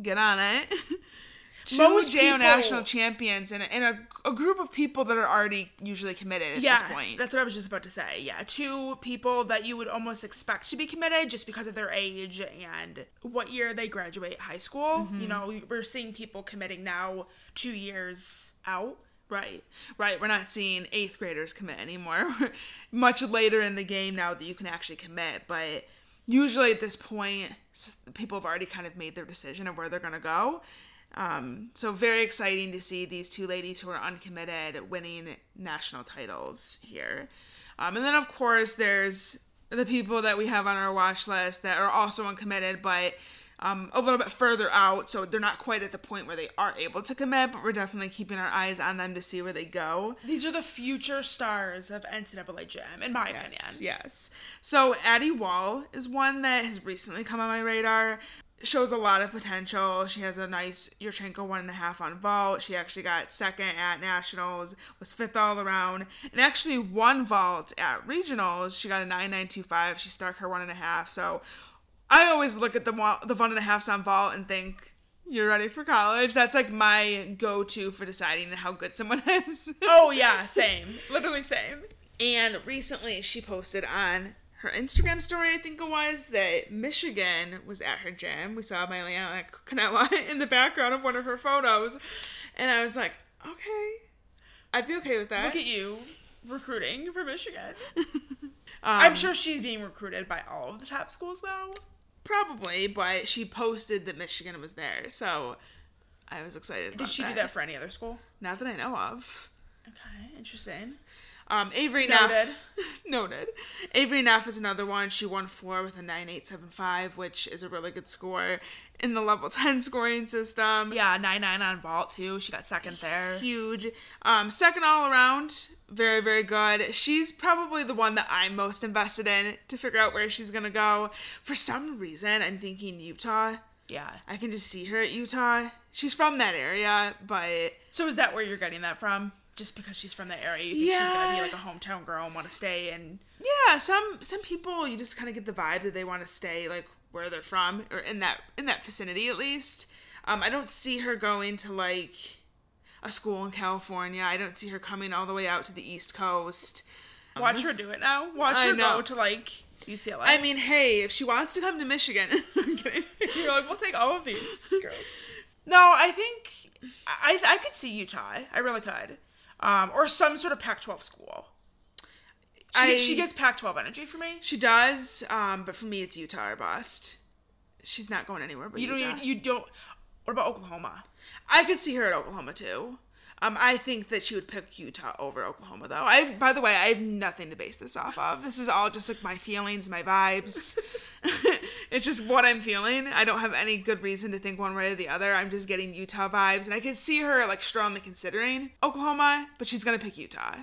get on it. Two Most JO people- national champions and, a, and a, a group of people that are already usually committed at yeah, this point. that's what I was just about to say. Yeah, two people that you would almost expect to be committed just because of their age and what year they graduate high school. You mm-hmm. know, we- we're seeing people committing now two years out. Right, right. We're not seeing eighth graders commit anymore. Much later in the game now that you can actually commit, but usually at this point, people have already kind of made their decision of where they're going to go. Um, so very exciting to see these two ladies who are uncommitted winning national titles here. Um, and then of course there's the people that we have on our watch list that are also uncommitted, but um, a little bit further out, so they're not quite at the point where they are able to commit, but we're definitely keeping our eyes on them to see where they go. These are the future stars of NCAA Gym, in my opinion. Yes, yes. So Addie Wall is one that has recently come on my radar. Shows a lot of potential. She has a nice Yurchenko one and a half on vault. She actually got second at nationals, was fifth all around, and actually won vault at regionals. She got a nine nine two five. She stuck her one and a half. So I always look at the the one and a halfs on vault and think. You're ready for college. That's like my go-to for deciding how good someone is. Oh yeah, same. Literally same. And recently she posted on her Instagram story, I think it was, that Michigan was at her gym. We saw Maile'ana Kanewa in the background of one of her photos. And I was like, okay. I'd be okay with that. Look at you recruiting for Michigan. Um, I'm sure she's being recruited by all of the top schools though. Probably, but she posted that Michigan was there. So I was excited Did she do that for any other school? Not that I know of. Okay, interesting. Um, Avery Noted. Neff. noted. Avery Neff is another one. She won four with a 9875, which is a really good score in the level 10 scoring system. Yeah, nine nine on vault too. She got second there. Huge. Um, second all around. Very, very good. She's probably the one that I'm most invested in to figure out where she's going to go. For some reason, I'm thinking Utah. Yeah. I can just see her at Utah. She's from that area, but So is that where you're getting that from? Just because she's from the area, you think she's gonna be like a hometown girl and want to stay and yeah, some some people you just kind of get the vibe that they want to stay like where they're from or in that in that vicinity at least. Um, I don't see her going to like a school in California. I don't see her coming all the way out to the East Coast. watch her do it now. Watch I her know. go to like UCLA. I mean, hey, if she wants to come to Michigan, you're like, we'll take all of these girls. No, I think I I could see Utah. I really could. Um, or some sort of Pac-12 school. She, I- she gives Pac-12 energy for me. She does, um, but for me, it's Utah or bust. She's not going anywhere but You don't. Even- You don't. What about Oklahoma? I could see her at Oklahoma too. Um, I think that she would pick Utah over Oklahoma, though. I, by the way, I have nothing to base this off of. This is all just like my feelings, my vibes. it's just what I'm feeling. I don't have any good reason to think one way or the other. I'm just getting Utah vibes, and I could see her like strongly considering Oklahoma, but she's gonna pick Utah.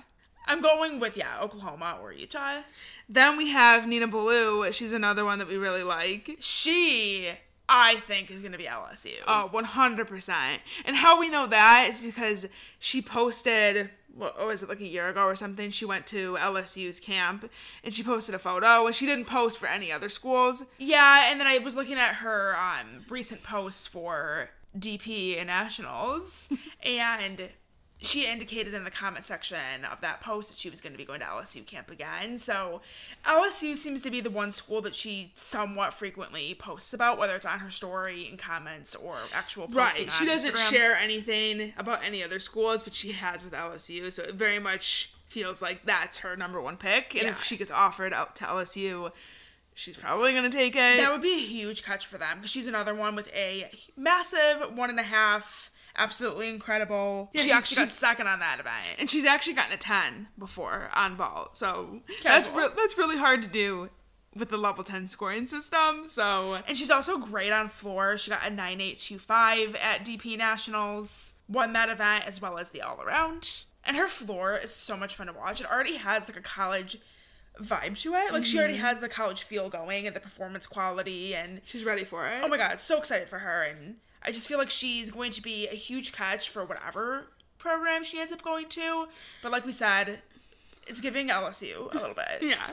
I'm going with yeah, Oklahoma or Utah. Then we have Nina Ballou. She's another one that we really like. She, I think, is going to be LSU. Oh, 100%. And how we know that is because she posted, what was it, like a year ago or something? She went to LSU's camp and she posted a photo and she didn't post for any other schools. Yeah, and then I was looking at her um, recent posts for DP and Nationals, and she indicated in the comment section of that post that she was going to be going to LSU camp again. So LSU seems to be the one school that she somewhat frequently posts about, whether it's on her story in comments or actual posting. Right. She doesn't Instagram. share anything about any other schools, but she has with LSU. So it very much feels like that's her number one pick. And Yeah. if she gets offered out to LSU, she's probably going to take it. That would be a huge catch for them because she's another one with a massive one and a half. Absolutely incredible. Yeah, she she's- actually got second on that event. and she's actually gotten a 10 before on vault. So that's re- that's really hard to do with the level 10 scoring system. So And she's also great on floor. She got a 9825 at DP Nationals, won that event as well as the all around. And her floor is so much fun to watch. It already has like a college vibe to it. Like she already mm-hmm. has the college feel going and the performance quality and she's ready for it. oh my god, so excited for her and I just feel like she's going to be a huge catch for whatever program she ends up going to. But like we said, it's giving LSU a little bit. Yeah.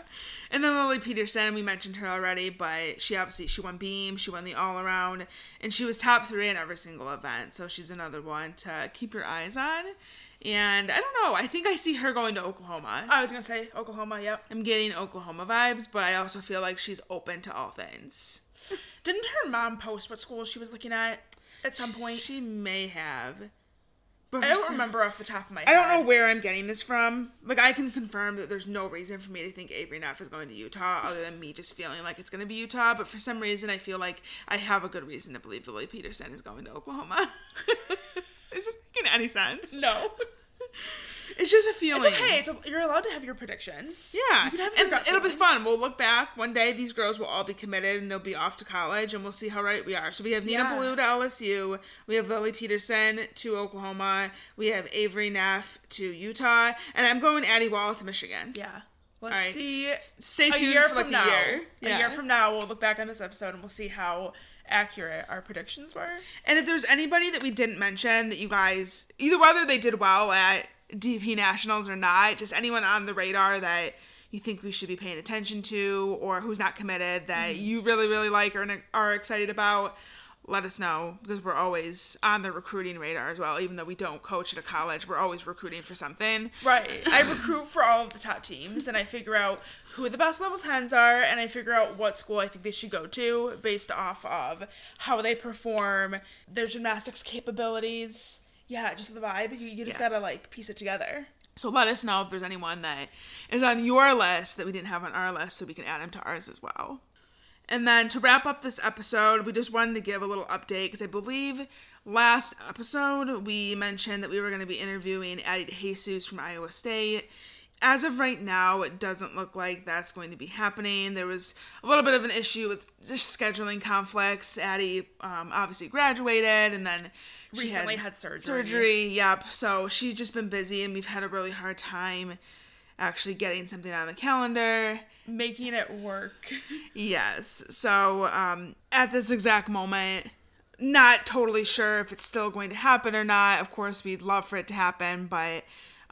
And then Lily Peterson, we mentioned her already, but she obviously she won beam, she won the all around, and she was top three in every single event. So she's another one to keep your eyes on. And I don't know, I think I see her going to Oklahoma. I was gonna say Oklahoma, yep. I'm getting Oklahoma vibes, but I also feel like she's open to all things. Didn't her mom post what school she was looking at at some point? She may have. But I don't remember off the top of my head. I don't know where I'm getting this from. Like, I can confirm that there's no reason for me to think Avery Neff is going to Utah other than me just feeling like it's going to be Utah. But for some reason, I feel like I have a good reason to believe Lily Peterson is going to Oklahoma. is this making any sense? No. It's just a feeling. It's okay. It's a, you're allowed to have your predictions. Yeah, You can have and it'll be fun. We'll look back one day. These girls will all be committed, and they'll be off to college, and we'll see how right we are. So we have Nina Yeah. Ballou to LSU, we have Lily Peterson to Oklahoma, we have Avery Neff to Utah, and I'm going Addie Wall to Michigan. Yeah. Let's right. see. Stay tuned a year for like from a now. year. A year from now, we'll look back on this episode and we'll see how accurate our predictions were. And if there's anybody that we didn't mention that you guys, either whether they did well at DP Nationals or not, just anyone on the radar that you think we should be paying attention to or who's not committed that mm-hmm. you really, really like or are excited about, let us know because we're always on the recruiting radar as well. Even though we don't coach at a college, we're always recruiting for something. Right. I recruit for all of the top teams and I figure out who the best level 10s are and I figure out what school I think they should go to based off of how they perform, their gymnastics capabilities. Yeah, just the vibe. You, you just Yes. gotta like piece it together. So let us know if there's anyone that is on your list that we didn't have on our list so we can add them to ours as well. And then to wrap up this episode, we just wanted to give a little update because I believe last episode we mentioned that we were going to be interviewing Addie Jesus from Iowa State. As of right now, it doesn't look like that's going to be happening. There was a little bit of an issue with just scheduling conflicts. Addie um, obviously graduated and then she Recently had surgery. Surgery, yep. So she's just been busy, and we've had a really hard time actually getting something on the calendar. Making it work. Yes. So um, at this exact moment, not totally sure if it's still going to happen or not. Of course, we'd love for it to happen, but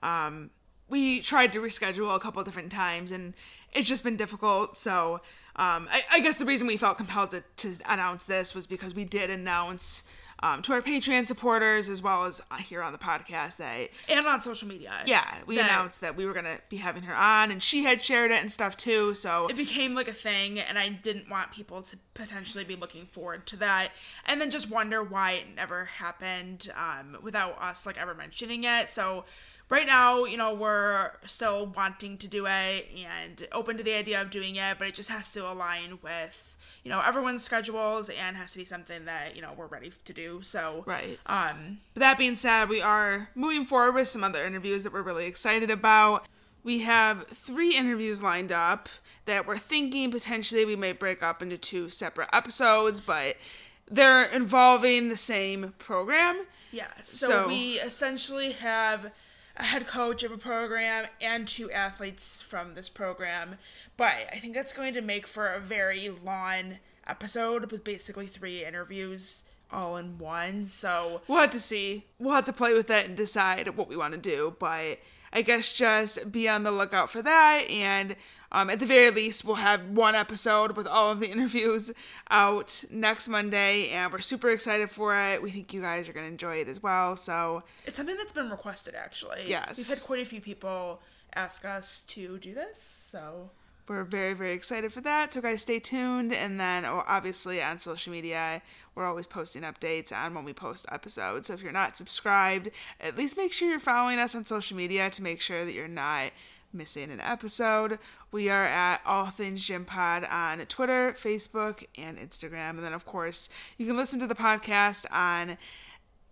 um, we tried to reschedule a couple different times, and it's just been difficult. So um, I, I guess the reason we felt compelled to, to announce this was because we did announce. Um, to our Patreon supporters, as well as uh, here on the podcast, that and on social media. yeah, we That- announced that we were gonna be having her on, and she had shared it and stuff too. So it became like a thing and i didn't want people to potentially be looking forward to that and then just wonder why it never happened um, without us like ever mentioning it so right now you know we're still wanting to do it and open to the idea of doing it but it just has to align with you know everyone's schedules and has to be something that you know we're ready to do so Right. um But that being said, we are moving forward with some other interviews that we're really excited about. We have three interviews lined up that we're thinking potentially we might break up into two separate episodes, but they're involving the same program. Yeah, so, So- we essentially have a head coach of a program and two athletes from this program. But I think that's going to make for a very long episode with basically three interviews all in one. So we'll have to see. We'll have to play with it and decide what we want to do. But I guess just be on the lookout for that. And um, at the very least, we'll have one episode with all of the interviews out next Monday. And we're super excited for it. We think you guys are going to enjoy it as well. So it's something that's been requested, actually. Yes. We've had quite a few people ask us to do this. So we're very very excited for that so guys stay tuned and then oh, obviously on social media we're always posting updates on when we post episodes so if you're not subscribed at least make sure you're following us on social media to make sure that you're not missing an episode we are at all things gym pod on twitter facebook and instagram and then of course you can listen to the podcast on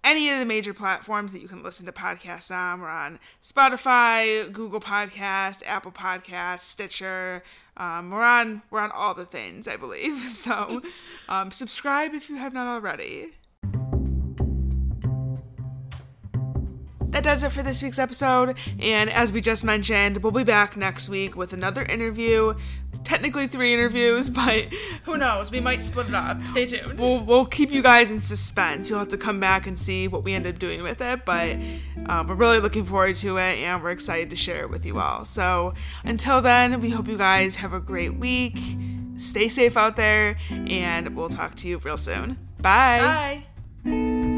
any of the major platforms that you can listen to podcasts on. We're on Spotify, Google Podcast, Apple Podcast, Stitcher. Um, we're on we're on all the things, I believe. So um, subscribe if you have not already. That does it for this week's episode. And as we just mentioned, we'll be back next week with another interview technically three interviews, but who knows? We might split it up. Stay tuned. We'll we'll keep you guys in suspense. You'll have to come back and see what we end up doing with it, but um, we're really looking forward to it, and we're excited to share it with you all. So until then, we hope you guys have a great week. Stay safe out there, and we'll talk to you real soon. Bye. Bye.